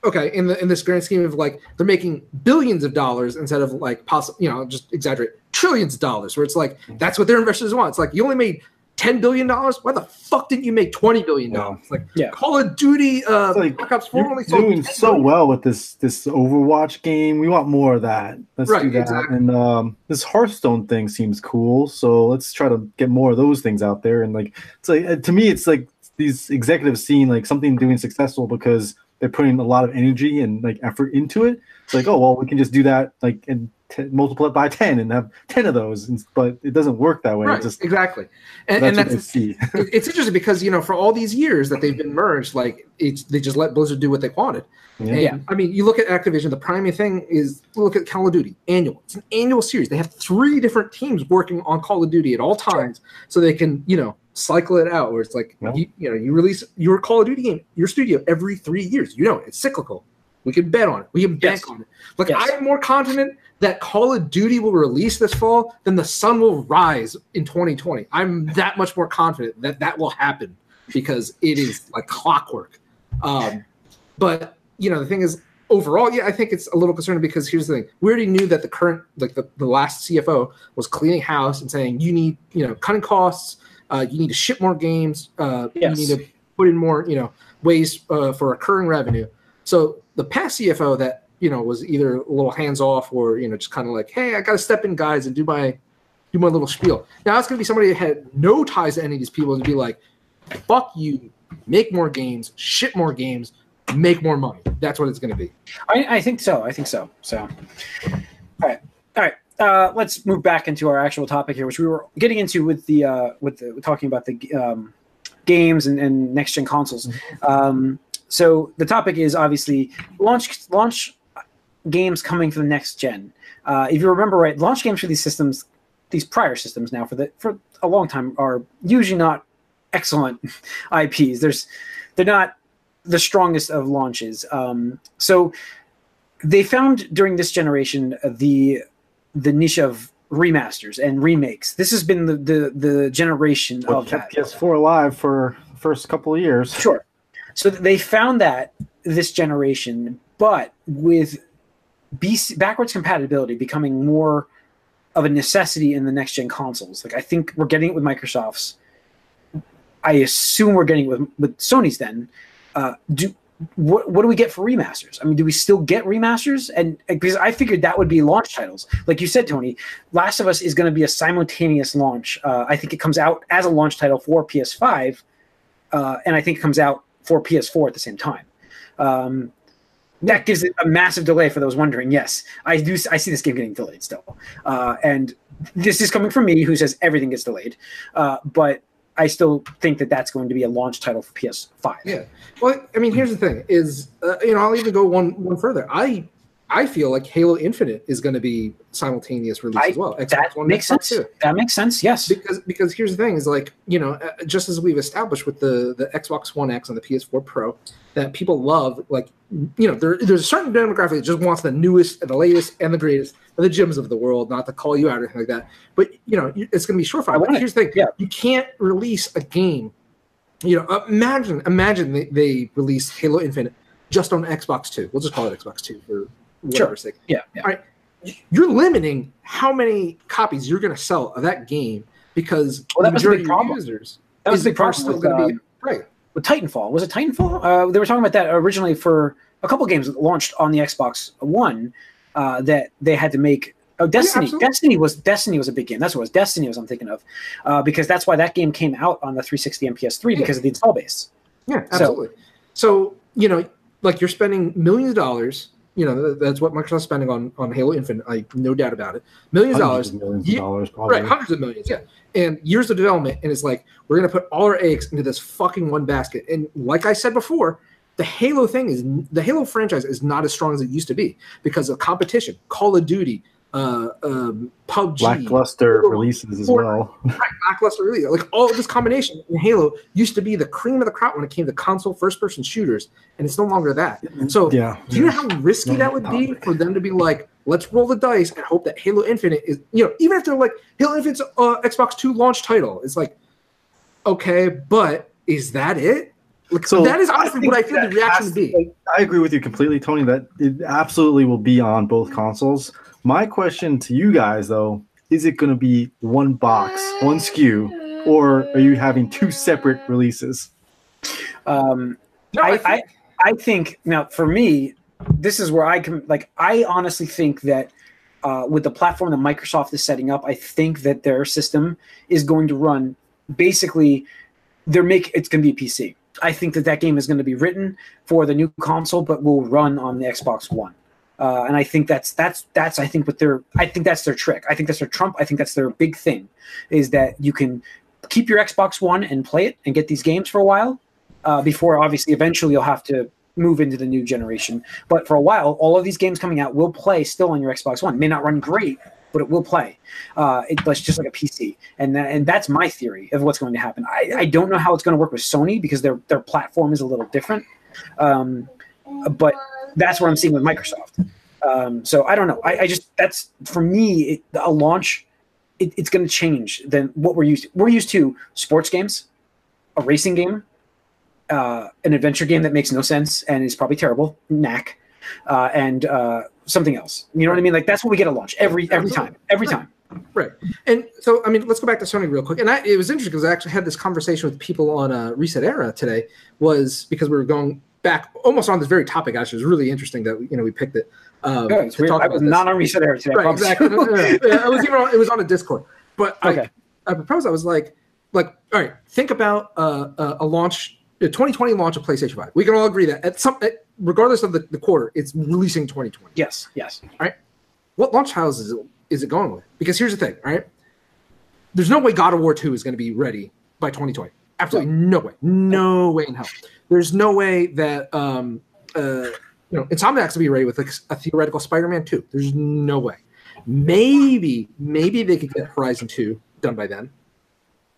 Okay, in the in this grand scheme of like they're making billions of dollars instead of like possible, you know, just exaggerate trillions of dollars. Where it's like that's what their investors want. It's like you only made ten billion dollars. Why the fuck didn't you make twenty billion dollars? Like Yeah. Call of Duty, uh, It's like, Black Ops Four only sold doing 10 so billion. well with this this Overwatch game. We want more of that. Let's Right, do that. exactly. And um, this Hearthstone thing seems cool. So let's try to get more of those things out there. And like, it's like uh, to me, it's like these executives seeing like something doing successful because they're putting a lot of energy and like effort into it. It's like, oh well, we can just do that like and t- multiply it by ten and have ten of those. And, but it doesn't work that way. Right, It just exactly, and, that's and that's see. it's interesting because you know for all these years that they've been merged, like it's they just let Blizzard do what they wanted. Yeah. Yeah. I mean, you look at Activision. The primary thing is look at Call of Duty annual. It's an annual series. They have three different teams working on Call of Duty at all times, so they can you know cycle it out. Where it's like Yeah. you, you know you release your Call of Duty game, your studio every three years. You know it. it's cyclical. We can bet on it. We can bank Yes. on it. Like Yes. I'm more confident that Call of Duty will release this fall then the sun will rise in 2020. I'm that much more confident that that will happen because it is like clockwork. Um, but you know, the thing is, overall, yeah, I think it's a little concerning because here's the thing: we already knew that the current, like the, the last CFO, was cleaning house and saying you need, you know, cutting costs. Uh, you need to ship more games. Uh, Yes. You need to put in more, you know, ways uh, for recurring revenue. So the past CFO that you know was either a little hands off or you know just kind of like, hey, I got to step in, guys, and do my do my little spiel. Now it's going to be somebody that had no ties to any of these people to be like, fuck you, make more games, ship more games, make more money. That's what it's going to be. I, I think so. I think so. So, all right, all right. Uh, let's move back into our actual topic here, which we were getting into with the uh, with the talking about the um, games and, and next gen consoles. Um, so the topic is obviously launch launch games coming for the next gen. Uh, if you remember right, launch games for these systems, these prior systems now for the for a long time are usually not excellent IPs. There's they're not the strongest of launches. Um, so they found during this generation uh, the the niche of remasters and remakes. This has been the the, the generation of that. kept PS4 alive for the first couple of years. Sure. So they found that this generation, but with BC, backwards compatibility becoming more of a necessity in the next gen consoles. Like I think we're getting it with Microsoft's. I assume we're getting it with with Sony's. Then, uh, do what? What do we get for remasters? I mean, do we still get remasters? And because I figured that would be launch titles, like you said, Tony. Last of Us is going to be a simultaneous launch. Uh, I think it comes out as a launch title for PS5 uh, and I think it comes out for PS4 at the same time. Um, that gives it a massive delay for those wondering. Yes, I do. I see this game getting delayed still, uh, and this is coming from me, who says everything gets delayed. Uh, but I still think that that's going to be a launch title for PS5. Yeah. Well, I mean, here's the thing: is uh, you know, I'll even go one one further. I I feel like Halo Infinite is going to be simultaneous release I- as well. Xbox That One, makes Xbox sense. Two. That makes sense. Yes. Because because here's the thing: is like you know, uh, just as we've established with the the Xbox One X and the PS4 Pro, that people love. Like you know, there, there's a certain demographic that just wants the newest and the latest and the greatest, and the Jims of the world. Not to call you out or anything like that, but you know, it's going to be surefire. I But want it. here's the thing: Yeah. you can't release a game. You know, imagine imagine they, they release Halo Infinite just on Xbox Two. We'll just call it Xbox Two for whatever's sake. Yeah. yeah. You're limiting how many copies you're going to sell of that game because Well, that the was the big of problem. users That was the big problem still going to be um, right. with Titanfall. Was it Titanfall? Uh, they were talking about that originally for a couple games that launched on the Xbox One uh, that they had to make. Oh, Destiny! absolutely. Destiny was Destiny was a big game. That's what it was. Destiny was I'm thinking of uh, because that's why that game came out on the 360 and PS3 Yeah. because of the install base. Yeah, So- absolutely. So, you know, like you're spending millions of dollars. You know, that's what Microsoft's spending on on Halo Infinite. like no doubt about it. Millions of Hundreds dollars, of millions Ye- of dollars, probably. right? Hundreds of millions, yeah. And years of development, and it's like we're gonna put all our eggs into this fucking one basket. And like I said before, the Halo thing is the Halo franchise is not as strong as it used to be because of competition, Call of Duty, uh, um, PUBG, Lackluster Fortnite. releases as well. lackluster release. Like all of this combination in Halo used to be the cream of the crop when it came to console first person shooters, and it's no longer that. So Yeah. do you know how risky No, that would be for them to be like, let's roll the dice and hope that Halo Infinite is, you know, even if they're like Halo Infinite's uh, Xbox Two launch title, it's like, okay, but is that it? Like, So, that is honestly think what I feel the reaction would be. I agree with you completely, Tony. That it absolutely will be on both consoles. My question to you guys, though, is it going to be one box, one SKU, or are you having two separate releases? Um, No, I, think- I, I think now for me, this is where I can like. I honestly think that uh, with the platform that Microsoft is setting up, I think that their system is going to run basically. They're make it's going to be a PC. I think that that game is going to be written for the new console, but will run on the Xbox One. Uh, and I think that's that's that's I think what their I think that's their trick. I think that's their trump. I think that's their big thing, is that you can keep your Xbox One and play it and get these games for a while, uh, before obviously eventually you'll have to move into the new generation. But for a while, all of these games coming out will play still on your Xbox One. May not run great, but it will play. Uh, it, it's just like a PC, and that, and that's my theory of what's going to happen. I, I don't know how it's going to work with Sony because their their platform is a little different. Um, but that's what I'm seeing with Microsoft. Um, so I don't know. I, I just that's for me it, a launch. It, it's going to change than what we're used to. We're used to sports games, a racing game, uh, an adventure game that makes no sense and is probably terrible, Knack, uh, and uh, something else. You know what I mean? Like that's what we get at launch every every time, every time. Right. And so, I mean, let's go back to Sony real quick. And I, it was interesting because I actually had this conversation with people on uh, ResetEra today. Was because we were going back almost on this very topic. Actually, it was really interesting that you know we picked it. Um, Good. It's to talk I about was this. not on ResetEra today. I right, exactly. No, no, no. Yeah, it was even on, it was on a Discord. But Okay. I, I proposed. I was like, like, all right, think about uh, a, a launch, a 2020 launch of PlayStation 5. We can all agree that at some, at, regardless of the, the quarter, it's releasing 2020 Yes. Yes. All right, what launch titles is it, is it going with? Because here's the thing, right? There's no way God of War 2 is going to be ready by 2020. Absolutely no way. No way in hell. There's no way that um uh you know Insomniac's will be ready with a, a theoretical Spider-Man 2. There's no way. Maybe maybe they could get Horizon 2 done by then.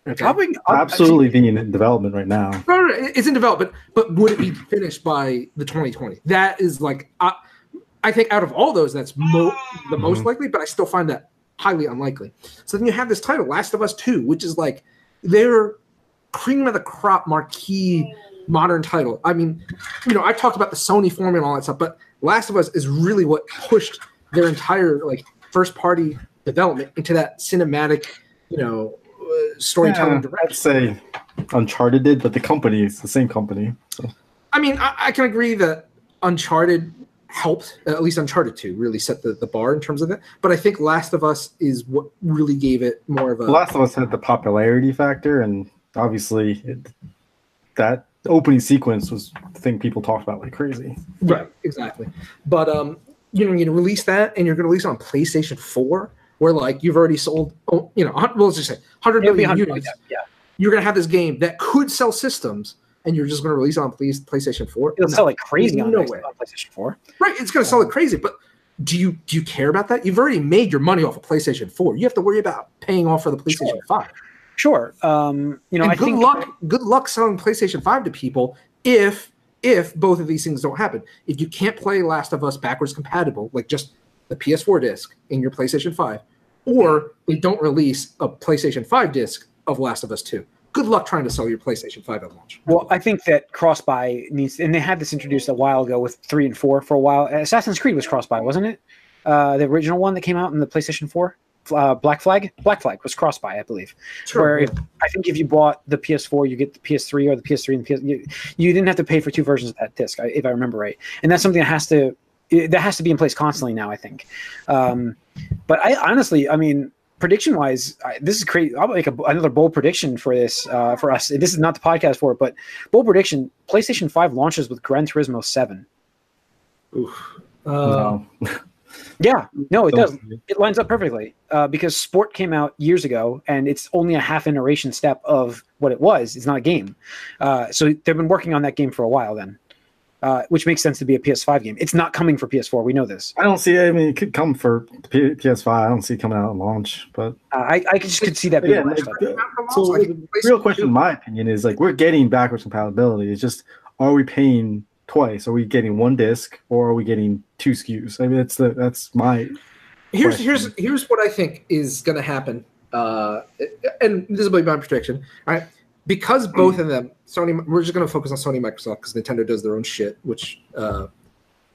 Okay. Probably I'll- Absolutely being in development right now. No, no, no, it's in development, but would it be finished by the 2020? That is like, I, I think out of all those, that's mo- the most likely, but I still find that highly unlikely. So then you have this title, Last of Us 2, which is like their cream of the crop marquee modern title. I mean, you know, I talked about the Sony formula and all that stuff, but Last of Us is really what pushed their entire like first party development into that cinematic, you know, uh, storytelling Yeah, direction. I'd say Uncharted did, but the company is the same company. So I mean, I, I can agree that Uncharted helped, at least Uncharted 2 really set the, the bar in terms of it. But I think Last of Us is what really gave it more of a. Last of Us had the popularity factor, and obviously it, that opening sequence was the thing people talked about like crazy. Right, exactly. But um, you know, you release that, and you're going to release it on PlayStation 4, where like you've already sold, oh, you know, well, let's just say 100 It'll million 100 units. like that, Yeah. you're going to have this game that could sell systems, and you're just going to release it on Play- PlayStation 4. It'll No. sell like crazy on, No way. on PlayStation 4. Right, it's going to sell like crazy, but do you do you care about that? You've already made your money off of PlayStation 4. You have to worry about paying off for the PlayStation Sure. 5. Sure. Um, you know, and I good think luck good luck selling PlayStation 5 to people if if both of these things don't happen. If you can't play Last of Us backwards compatible, like just the PS4 disc in your PlayStation 5, or they don't release a PlayStation 5 disc of Last of Us 2. Good luck trying to sell your PlayStation 5 at launch. Well, I think that cross buy needs, and they had this introduced a while ago with three and four for a while. Assassin's Creed was cross buy, wasn't it? Uh, the original one that came out in the PlayStation 4, uh, Black Flag. Black Flag was cross buy, I believe. Where if, I think if you bought the PS4, you get the PS3 or the PS3 and the PS. You, you didn't have to pay for two versions of that disc, if I remember right. And that's something that has to that has to be in place constantly now. I think. Um, but I honestly, I mean, prediction wise, I, this is crazy. I'll make a, another bold prediction for this uh, for us. This is not the podcast for it, but bold prediction: PlayStation Five launches with Gran Turismo Seven. Oof. Uh, No. Yeah, no, it does. Don't- It lines up perfectly uh, because Sport came out years ago, and it's only a half iteration step of what it was. It's not a game, uh, so they've been working on that game for a while. Then, uh, which makes sense to be a PS5 game. It's not coming for PS4. We know this. I don't see. I mean, it could come for P- PS5. I don't see it coming out at launch, but Uh, I, I just could see that being. again, a launch like, so the real question, in my opinion, is like we're getting backwards compatibility. It's just are we paying twice? Are we getting one disc or are we getting two SKUs? I mean, that's the that's my here's question. here's here's what I think is going to happen, uh, and this is my my prediction. All right, because both of them, Sony, we're just going to focus on Sony, Microsoft, because Nintendo does their own shit. Which, uh,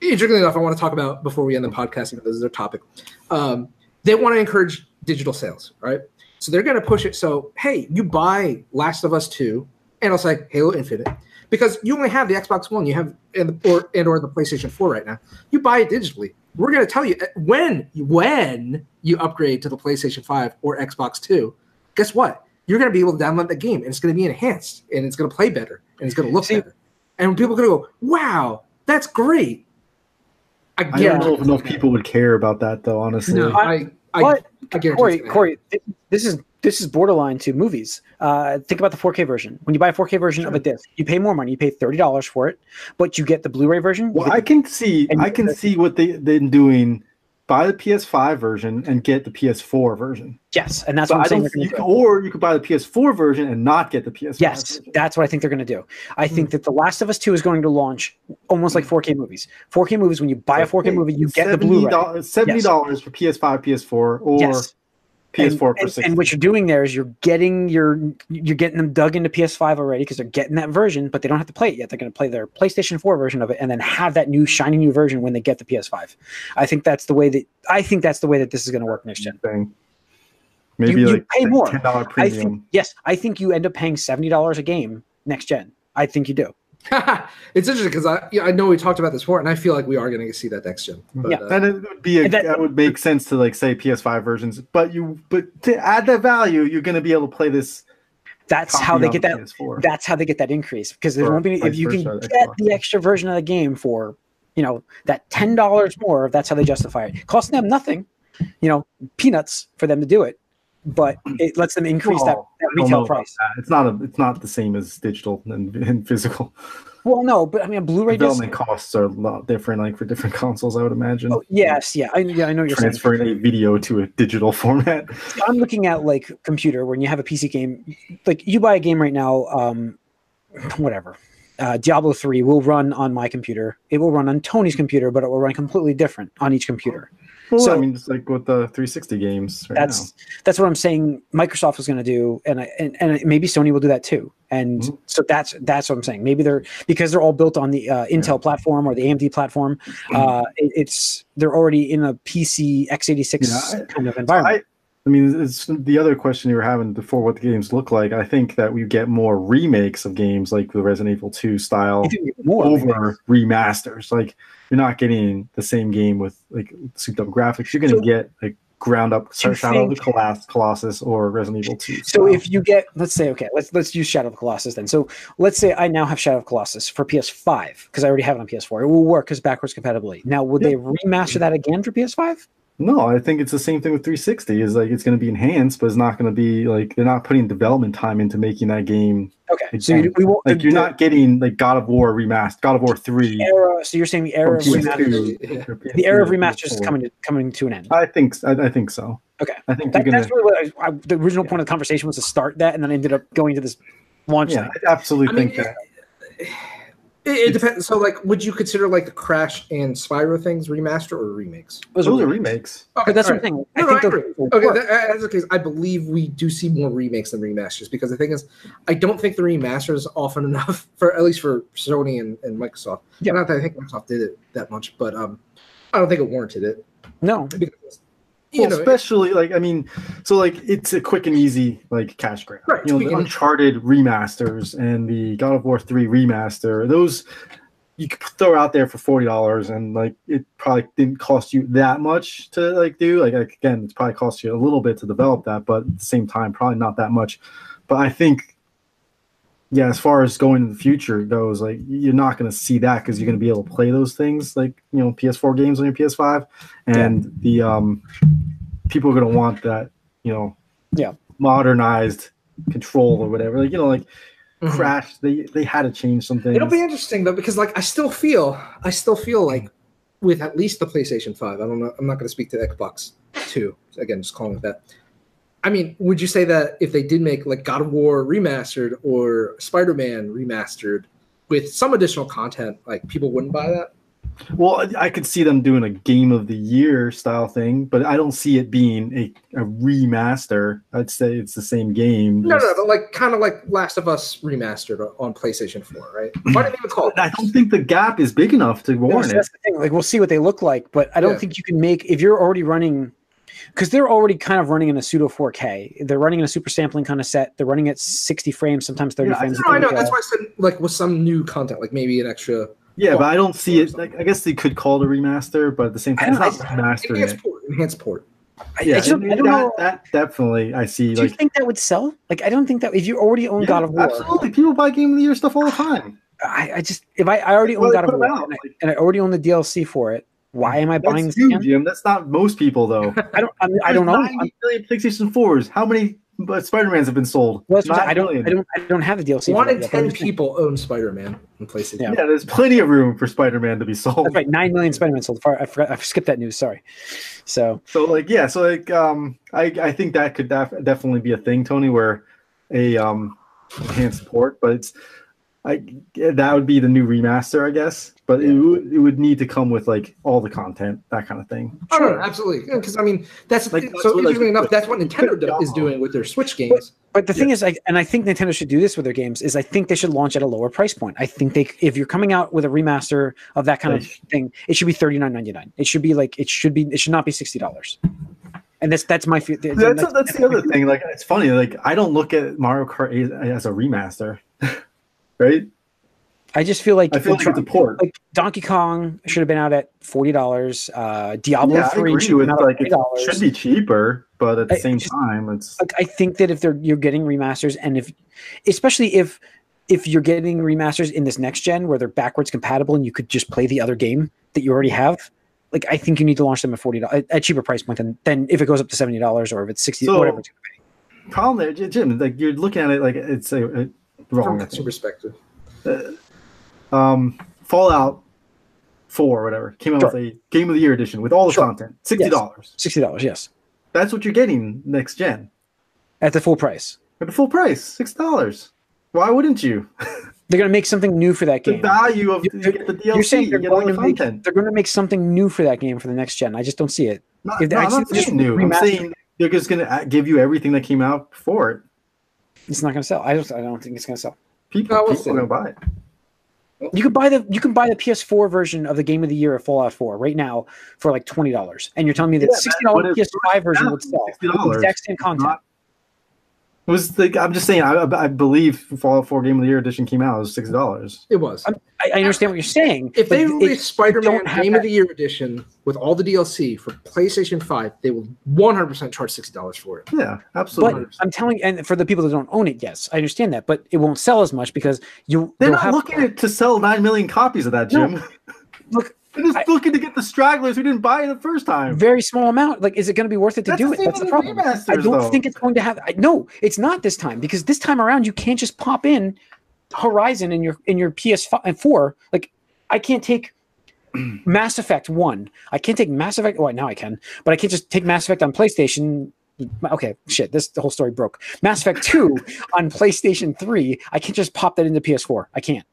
interestingly enough, I want to talk about before we end the podcast, even though this is their topic. Um, they want to encourage digital sales, right? So they're going to push it. So hey, you buy Last of Us two, and it's like Halo Infinite. Because you only have the Xbox One, you have and or and or the PlayStation Four right now. You buy it digitally we're going to tell you uh, when when you upgrade to the PlayStation 5 or Xbox 2, guess what? You're going to be able to download the game and it's going to be enhanced and it's going to play better and it's going to look See- better. And people are going to go, "Wow, that's great." I I don't know if enough people would care about that though. Honestly, No, I, I, But I Corey, Corey, th- this is this is borderline to movies. Uh, think about the 4K version. When you buy a 4K version of a disc, you pay more money. You pay thirty dollars for it, but you get the Blu-ray version. well, I can see I can see what they they've been doing. Buy the PS5 version and get the PS4 version. yes, and that's But what I'm I saying. don't, you can, or you could buy the PS4 version and not get the PS5. Yes, version. that's what I think they're going to do. I think Hmm. that The Last of Us 2 is going to launch almost like 4K movies. 4K movies, when you buy a 4K movie, you get the Blu-ray. $70 Seventy dollars for PS5, PS4, or Yes. PS4 and, for and, 60. and what you're doing there is you're getting your you're getting them dug into PS5 already because they're getting that version, but they don't have to play it yet. They're going to play their PlayStation 4 version of it and then have that new shiny new version when they get the PS5. I think that's the way that I think that's the way that this is going to work next gen. thing. Maybe you like pay more. ten dollar I think yes, I think you end up paying seventy dollars a game next gen. I think you do. it's interesting because I yeah, I know we talked about this before, and I feel like we are going to see that next gen. But, Yeah. uh, Then it would be a, that- that, would make sense to like say PS5 versions, but you but to add that value, you're going to be able to play this. That's how they get the that. PS4. That's how they get that increase because there won't be if you can get Xbox. the extra version of the game for you know that ten dollars more. That's how they justify it. Costing them nothing, you know, peanuts for them to do it, but it lets them increase that, Well, that I don't retail price. that. It's not a. It's not the same as digital and, and physical. Well, no, but I mean, a Blu-ray disc. Development costs are a lot different, like for different consoles. I would imagine. Oh, yes, yeah, I, yeah, I know you're saying. transferring a video to a digital format. I'm looking at like computer when you have a PC game, like you buy a game right now, um, whatever. Uh, Diablo 3 will run on my computer. It will run on Tony's computer, but it will run completely different on each computer. Well, So- I mean, it's like with the 360 games. Right That's that's what I'm saying. Microsoft is going to do, and, I, and and maybe Sony will do that too. And Mhm. so that's that's what I'm saying. Maybe they're because they're all built on the uh, Intel platform or the AMD platform. Uh, it, it's they're already in a PC x86 Yeah, I- kind of environment. I, mean, it's the other question you were having before what the games look like. I think that we get more remakes of games like the Resident Evil 2 style I think we get more over remasters. Like you're not getting the same game with like souped up graphics. You're going to So- get like ground up Shadow of the think- Colossus, or Resident Evil 2. So style. if you get, let's say, okay, let's let's use Shadow of the Colossus then. So let's say I now have Shadow of the Colossus for PS5 because I already have it on PS4. It will work because backwards compatibility. Now, would they remaster that again for PS5? No, I think it's the same thing with 360. Is like it's going to be enhanced, but it's not going to be like they're not putting development time into making that game. Okay, so you, we won't. Like you're not getting like God of War remastered, God of War three. era. So you're saying the era of remasters, Yeah. the era of PS3 remasters is coming to coming to an end. I think s- I, I think so. Okay. I think That, gonna. that's really what I, I, the original point of the conversation was to start that, and then I ended up going to this launch Yeah, thing. I absolutely I mean, think that. It, it depends. So, like, would you consider like the Crash and Spyro things remaster or remakes? Those Those are are remakes. Okay, that's all what I'm I No, think I agree. Okay, work. that, as a case, I believe we do see more remakes than remasters because the thing is, I don't think the remasters often enough for at least for Sony and, and Microsoft. Yeah. Not that I think Microsoft did it that much, but um, I don't think it warranted it no, because you Well, know, especially like I mean, so like it's a quick and easy like cash grab. Right, You know, the Uncharted remasters and the God of War three remaster. Those you could throw out there for forty dollars, and like it probably didn't cost you that much to like do. Like again, it's probably cost you a little bit to develop that, but at the same time, probably not that much. But I think. Yeah, as far as going in the future goes, like you're not going to see that because you're going to be able to play those things, like you know PS4 games on your PS5, and the um, people are going to want that, you know, Yeah. modernized control or whatever. Like you know, like Mhm. Crash, they they had to change something. It'll be interesting though because like I still feel I still feel like with at least the PlayStation 5, I don't know I'm not gonna speak to Xbox 2. Again, just calling it that. I mean, would you say that if they did make like God of War remastered or Spider-Man remastered with some additional content, like people wouldn't buy that? Well, I I could see them doing a game of the year style thing, but I don't see it being a, a remaster. I'd say it's the same game. No, no, but like kind of like Last of Us remastered on PlayStation 4, right? Why didn't they even call it? I don't think the gap is big enough to That's, warrant it. that's the thing. Like we'll see what they look like, but I don't Yeah. think you can make if you're already running because they're already kind of running in a pseudo 4K. They're running in a super sampling kind of set. They're running at 60 frames, sometimes 30 Yeah, I frames. No, I know. That's why I said like with some new content, like maybe an extra Yeah, but I don't see it. Like, I guess they could call it a remaster, but at the same time, it's don't not know, remastered. enhanced port. Enhanced port. I, I Yeah, just I don't that, know. that definitely I see. Do you think that would sell? Like, I don't think that if you already own yeah, God of War, absolutely, people buy Game of the Year stuff all the time. I, I just if I, I already own they God of War and, I, like- and I already own the DLC for it, why am I buying That's this you, again? Jim. That's not most people, though. I don't. I, mean, I don't know. There's I'm- 90 million PlayStation 4s. How many Spider Mans have been sold? well, that's I'm saying. I Nine don't. million. I don't. I don't have the DLC. One in I'm ten people own Spider-Man on PlayStation. Yeah. Yeah, there's plenty of room for Spider Man to be sold. That's right. Nine million Spider-Man sold. Far, I forgot. I skipped that news. Sorry. So So like yeah, so like um I I think that could def- definitely be a thing, Tony, where a um enhanced port, but it's I that would be the new remaster, I guess. But it would it would need to come with like all the content, that kind of thing. Oh, no, no, absolutely. Because I mean, that's Like, so that's what, like, enough. That's what Nintendo do- is doing with their Switch games. But the thing is, like, and I think Nintendo should do this with their games. Is I think they should launch at a lower price point. I think they, if you're coming out with a remaster of that kind They of thing, it should be thirty nine ninety nine. It should be like it should be. It should not be sixty dollars. And that's that's my. fe- That's that's the other thing. Like it's funny. Like I don't look at Mario Kart as a remaster, right? I just feel like I feel like it's a port. like Donkey Kong should have been out at forty dollars. Uh, Diablo Yeah, three should with been out at like should be cheaper, but at the I- same just- time, it's like I think that if they're you're getting remasters and if especially if if you're getting remasters in this next gen where they're backwards compatible and you could just play the other game that you already have, like I think you need to launch them at forty dollars at a cheaper price point than than if it goes up to seventy dollars or if it's sixty So- whatever. It's gonna be. problem there, Jim. Like you're looking at it like it's a, a wrong. a I consumer think. perspective. Um, Fallout Four or whatever came out Sure. with a Game of the Year edition with all the Sure. content, sixty dollars. Sixty dollars, yes, That's what you're getting next gen at the full price. at the full price, six dollars. Why wouldn't you? They're going to make something new for that game. The value of You're- you get the DLC, You're saying you they're get all going the to make content. they're going to make something new for that game for the next gen. I just don't see it. Not, if they- no, I I'm not see- just saying new. I'm remaster. saying they're just gonna give you everything that came out before it. It's not going to sell. I just I don't think it's going to sell. People, No, we'll people are gonna buy it. You could buy the you can buy the PS4 version of the Game of the Year of Fallout 4 right now for like twenty dollars, and you're telling me that Yeah, sixty dollars PS5 version would sell with the $60. exact same content. Not- It was like I'm just saying. I, I believe Fallout 4 Game of the Year edition came out. It was six dollars. It was. I'm- I, I understand what you're saying. If they it- release Spider-Man Game that- of the Year edition with all the DLC for PlayStation 5, they will 100% charge $60 for it. Yeah, absolutely. but absolutely. I'm telling, and for the people that don't own it, yes, I understand that, but it won't sell as much because you They're not have looking at to sell nine million copies of that, No. Jim. look. They're just I- looking to get the stragglers who didn't buy it the first time. very small amount. Like, is it going to be worth it to That's do it? That's the problem. I don't though. think it's going to have. I, no, it's not this time because this time around you can't just pop in Horizon in your in your PS4. Uh, like, I can't take Mass Effect One. I can't take Mass Effect. Well, now I can, but I can't just take Mass Effect on PlayStation. Okay, shit. This the whole story broke. Mass Effect Two on PlayStation Three. I can't just pop that into PS4. I can't.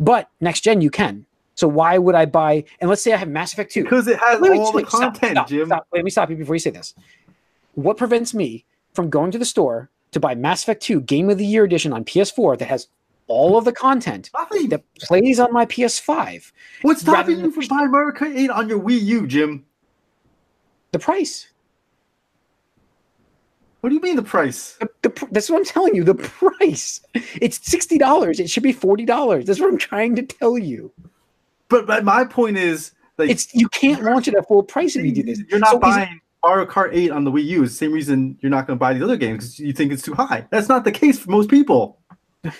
But next gen you can. So why would I buy? And let's say I have Mass Effect Two. Because it has Wait, wait, all wait, the stop, content, stop, Jim. stop. Let me stop you before you say this. What prevents me from going to the store to buy Mass Effect 2 Game of the Year Edition on PS4 that has all of the content Nothing. that plays on my PS5? What's stopping you from buying Mario Kart 8 on your Wii U, Jim? The price. What do you mean the price? The, the, that's what I'm telling you. The price. It's sixty dollars. It should be forty dollars. That's what I'm trying to tell you. But, but my point is, like, It's you can't launch it at full price if you do this. you're not So buying Mario Kart 8 on the Wii U. It's the same reason you're not going to buy these other games because you think it's too high. That's not the case for most people.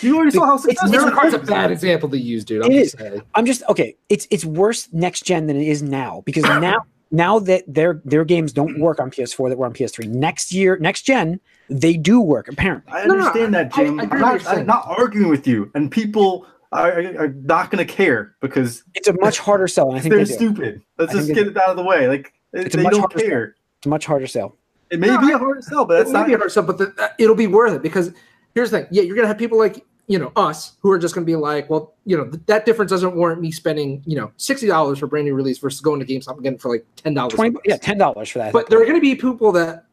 You already saw how It's- successful Mario it's- Kart's a bad example to use, dude. I'm It just is. I'm just okay. It's it's worse next gen than it is now because now now that their their games don't work on PS4 that were on PS3. Next year, next gen, they do work apparently. I No, no, understand that, Jim. I I, agree am not, I'm not arguing with you, and people are, are, are not going to care because It's a much harder sell, I think they're they stupid. Let's I just get it out of the way. Like they, It's a they much don't harder sell. care. It's a much harder sell. It may No, be I- a hard sell, but that's it not. may be a hard stuff, but the, uh, it'll be worth it because here's the thing. Yeah, you're gonna have people like you know us who are just gonna be like, well, you know, th- that difference doesn't warrant me spending you know sixty dollars for brand new release versus going to GameStop and getting for like ten dollars. Twenty, yeah, ten dollars for that. But there are gonna be people that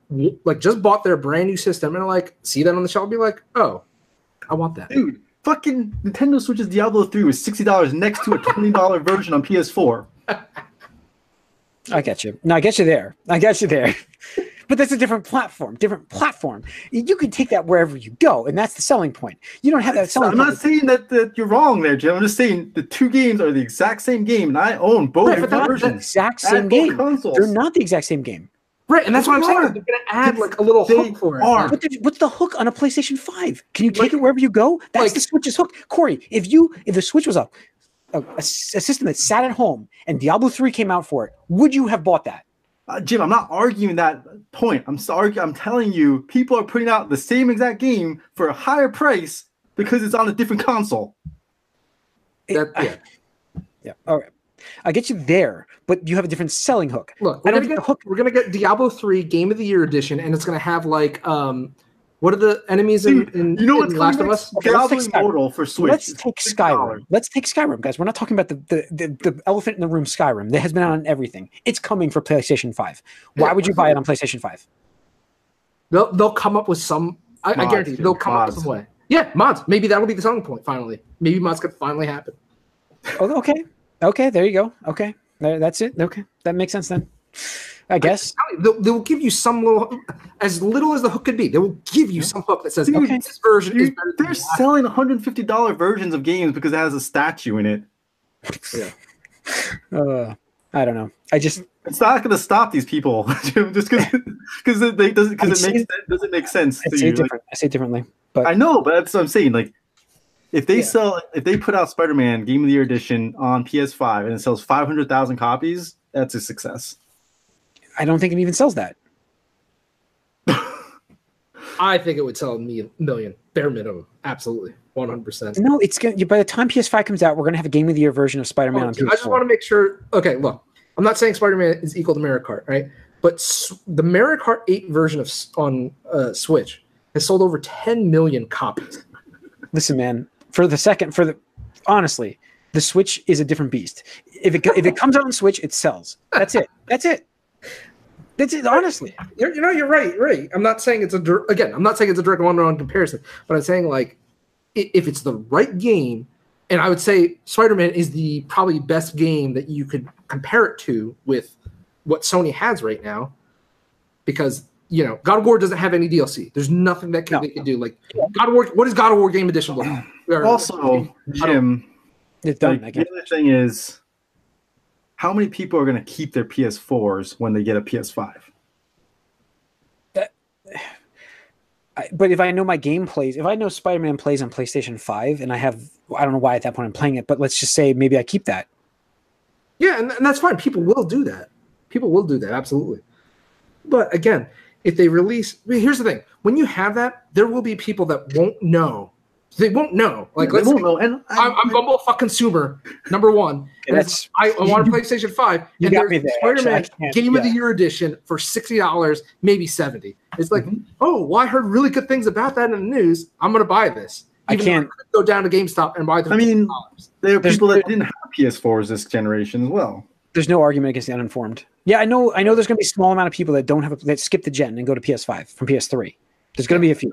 like just bought their brand new system and are like see that on the shelf and be like, oh, I want that. Dude, fucking Nintendo Switch's Diablo 3 was sixty dollars next to a twenty dollar version on PS4. I get you. No, I get you there. I get you there. But that's a different platform. Different platform. You can take that wherever you go, and that's the selling point. You don't have that selling. I'm point. not saying that, that you're wrong there, Jim. I'm just saying the two games are the exact same game, and I own both Right, not the exact same game. consoles. They're not the exact same game. Right, and that's what I'm saying. are. They're gonna add like a little They hook for it. are. But what's the hook on a PlayStation Five? Can you take Like- it wherever you go? That's like- the Switch's hook, Corey. If you if the Switch was a, a system that sat at home and Diablo Three came out for it, would you have bought that? Uh, Jim, I'm not arguing that point. I'm sorry. I'm telling you, people are putting out the same exact game for a higher price because it's on a different console. That- yeah. Yeah. All right. I get you there, but you have a different selling hook. Look, we're don't gonna get the hook- we're gonna get Diablo three Game of the Year edition, and it's gonna have like um, what are the enemies in, Dude, in, you know in what's Last coming of? Us? Okay, let's take Skyrim. For Switch. Let's take Skyrim. Let's take Skyrim, guys. We're not talking about the, the the the elephant in the room. Skyrim that has been on everything. It's coming for PlayStation Five. Why would you buy it on PlayStation Five? They'll they'll come up with some. I, I guarantee you, they'll come up with some way. Yeah, mods. Maybe that'll be the selling point. Finally, maybe mods could finally happen. Oh, okay. Okay. There you go. Okay. There, that's it. Okay. That makes sense then. I guess. They'll, they'll give you some little, as little as the hook could be. They will give you some hook that says, Dude, "Okay, this version is better." They're the selling $150 versions of games because it has a statue in it. Uh, I don't know. I just It's not going to stop these people just because it they doesn't because it makes doesn't make sense I to say you. it Like. I say it differently. But I know, but that's what I'm saying. Like, if they Yeah. sell, if they put out Spider-Man Game of the Year edition on PS5 and it sells 500,000 copies, that's a success. I don't think it even sells that. I think it would sell a million, bare minimum. Absolutely, one hundred percent. No, it's gonna. By the time PS5 comes out, we're gonna have a Game of the Year version of Spider-Man on I just want to make sure. Okay, look, I'm not saying Spider-Man is equal to Mario Kart, right? But the Mario Kart 8 version of on uh, Switch has sold over 10 million copies. Listen, man. For the second, for the honestly, the Switch is a different beast. If it if it comes out on Switch, it sells. That's it. That's it. That's it. Honestly, You're, you know, you're right. You're right. I'm not saying it's a dir- again. I'm not saying it's a direct one-on-one comparison, but I'm saying like if it's the right game, and I would say Spider-Man is the probably best game that you could compare it to with what Sony has right now, because you know God of War doesn't have any DLC. There's nothing that can, No. they can do. Like God of War, what is God of War Game Edition look? like? Or- Also, Jim, it's done. like, the other thing is, how many people are going to keep their PS4s when they get a PS5? Uh, I, but if I know my game plays, if I know Spider-Man plays on PlayStation 5 and I have I don't know why at that point I'm playing it, but let's just say maybe I keep that. Yeah, and, and that's fine. People will do that. People will do that, absolutely. But again, if they release, I mean, here's the thing: when you have that, there will be people that won't know. They won't know. Like, they won't know. And I, I'm, I'm Bumble fuck consumer number one. and that's- I, I want a PlayStation Five. You and got me there, Spider-Man actually. I can't- Game of the. Year edition for sixty dollars, maybe seventy. It's like, Mhm. oh, well, I heard really good things about that in the news. I'm gonna buy this. I Even though can't- could go down to GameStop and buy the. I mean, $50. there are people that didn't have PS4s this generation as well. There's no argument against the uninformed. Yeah, I know. I know. There's going to be a small amount of people that don't have a, that skip the gen and go to PS5 from PS3. There's going to be a few,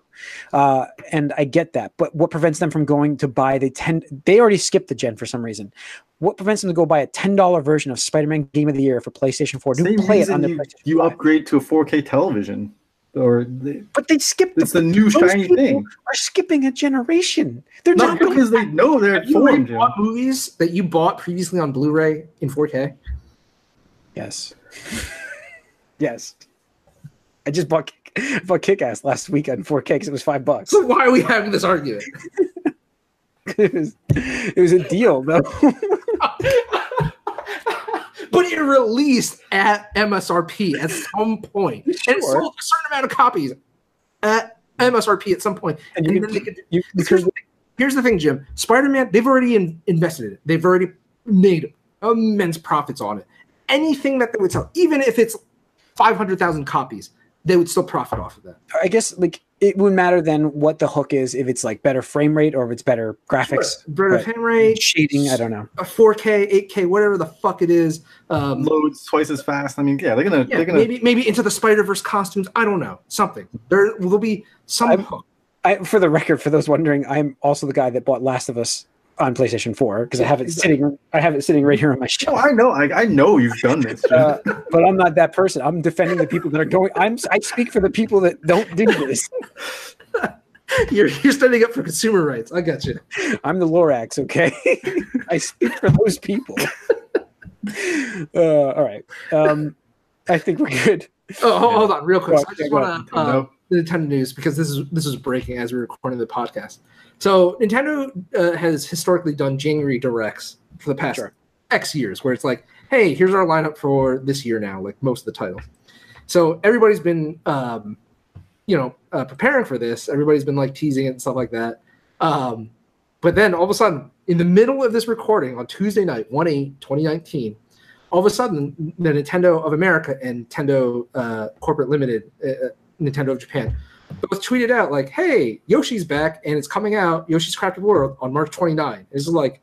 uh, and I get that. But what prevents them from going to buy the ten? They already skipped the gen for some reason. What prevents them to go buy a ten dollar version of Spider-Man Game of the Year for PlayStation 4? Do play it on their you, PlayStation you 5. upgrade to a 4K television, or the, But they skipped it's the. the new those shiny thing. Are skipping a generation. They're Not not going. because they know they're Have you bought movies that you bought previously on Blu-ray in 4K? Yes. yes. I just bought I bought Kick-Ass last week on 4K because it was five bucks. So why are we having this argument? it was it was a deal though. but it released at MSRP at some point, and it sold a certain amount of copies at MSRP at some point. And And you, then they could- you, Here's the, thing, here's the thing, Jim. Spider-Man, they've already in, invested in it. They've already made immense profits on it. Anything that they would sell, even if it's five hundred thousand copies, they would still profit off of that. I guess like it wouldn't matter then what the hook is if it's like better frame rate or if it's better graphics, Better frame rate, shading. I don't know. a 4K, 8K, whatever the fuck it is. Um, Loads twice as fast. I mean, yeah, they're gonna yeah, they're gonna maybe maybe into the Spider Verse costumes. I don't know something. There will be some I'm- hook. I, for the record, for those wondering, I'm also the guy that bought Last of Us on PlayStation 4 because I have it sitting. I have it sitting right here on my Oh, shelf. I know. I, I know you've done this. Uh, but I'm not that person. I'm defending the people that are going. I'm. I speak for the people that don't do this. You're you're standing up for consumer rights. I got you. I'm the Lorax. Okay, I speak for those people. Uh, all right. Um, I think we're good. Oh, hold, on, real quick. Go I just want to uh, the Nintendo news because this is this is breaking as we're recording the podcast. So Nintendo uh, has historically done January directs for the past Sure. X years, where it's like, hey, here's our lineup for this year now, like most of the titles. So everybody's been, um, you know, uh, preparing for this. Everybody's been like teasing it and stuff like that. Um, but then all of a sudden, in the middle of this recording on Tuesday night, 1 8, 2019, all of a sudden, the Nintendo of America and Nintendo uh, Corporate Limited, uh, uh, Nintendo of Japan, both tweeted out, like, hey, Yoshi's back and it's coming out, Yoshi's Crafted World on March 29. It's like,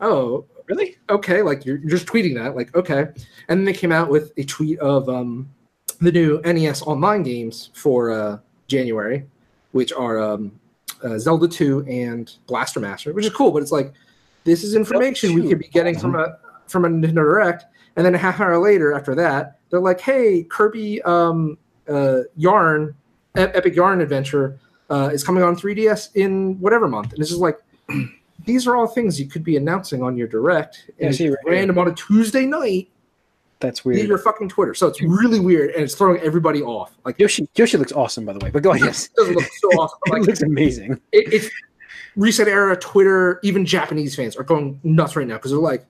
oh, Really? okay, like you're, you're just tweeting that, like, okay. And then they came out with a tweet of um, the new NES online games for uh, January, which are um, uh, Zelda 2 and Blaster Master, which is cool, but it's like, this is information we could be getting from a from a Nintendo Direct, and then a half hour later after that, they're like, "Hey, Kirby um, uh, Yarn, Epic Yarn Adventure uh, is coming on 3DS in whatever month," and this is like, these are all things you could be announcing on your Direct, Yeah, and right random on a Tuesday night That's weird. your fucking Twitter. So it's really weird, and it's throwing everybody off. Like, Yoshi Yoshi looks awesome, by the way. But go ahead. Yes, it doesn't look so awesome. but, it looks amazing. it, it's ResetEra Twitter, even Japanese fans are going nuts right now because they're like,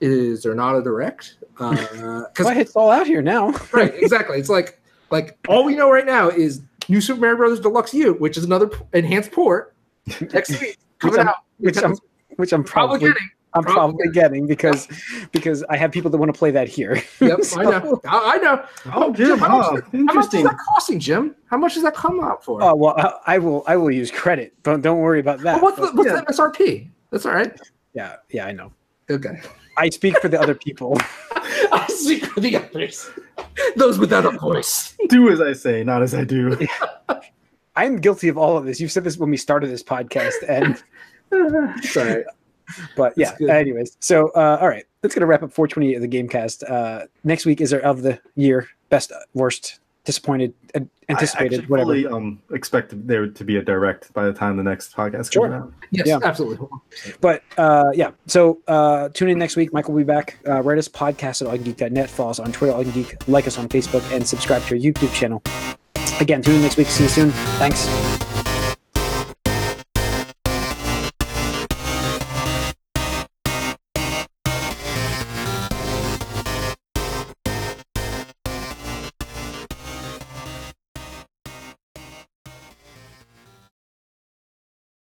"Is there not a direct?" Because Well, it's all out here now. right, exactly. It's like like all we know right now is New Super Mario Brothers Deluxe U, which is another p- enhanced port next week coming I'm- out. Which I'm which I'm probably probably getting. I'm probably probably getting because because I have people that want to play that here. Yep, I know. I, I know. Oh, Jim, Jim, how much, huh, how much is interesting. that costing, Jim? How much does that come out for? Oh well, I, I will. I will use credit. Don't don't worry about that. Well, what's the, But- what's yeah. the MSRP? That's all right. yeah, yeah, I know. Okay. I speak for the other people. I speak for the others, those without a voice. Do as I say, not as I do. I am guilty of all of this. You've said this when we started this podcast, and Sorry. but yeah. Anyways, so uh, all right, that's gonna wrap up 428 of the GameCast. Uh, next week is our of the year best, uh, worst, disappointed, uh, I anticipated, actually whatever. fully um, expect there to be a direct by the time the next podcast Sure. comes out. Yes, Yeah. absolutely. But uh, yeah, so uh, tune in next week. Michael will be back. Uh, write us podcast at allgeek.net. Follow us on Twitter, allgeek. Like us on Facebook, and subscribe to our YouTube channel. Again, tune in next week. See you soon. Thanks.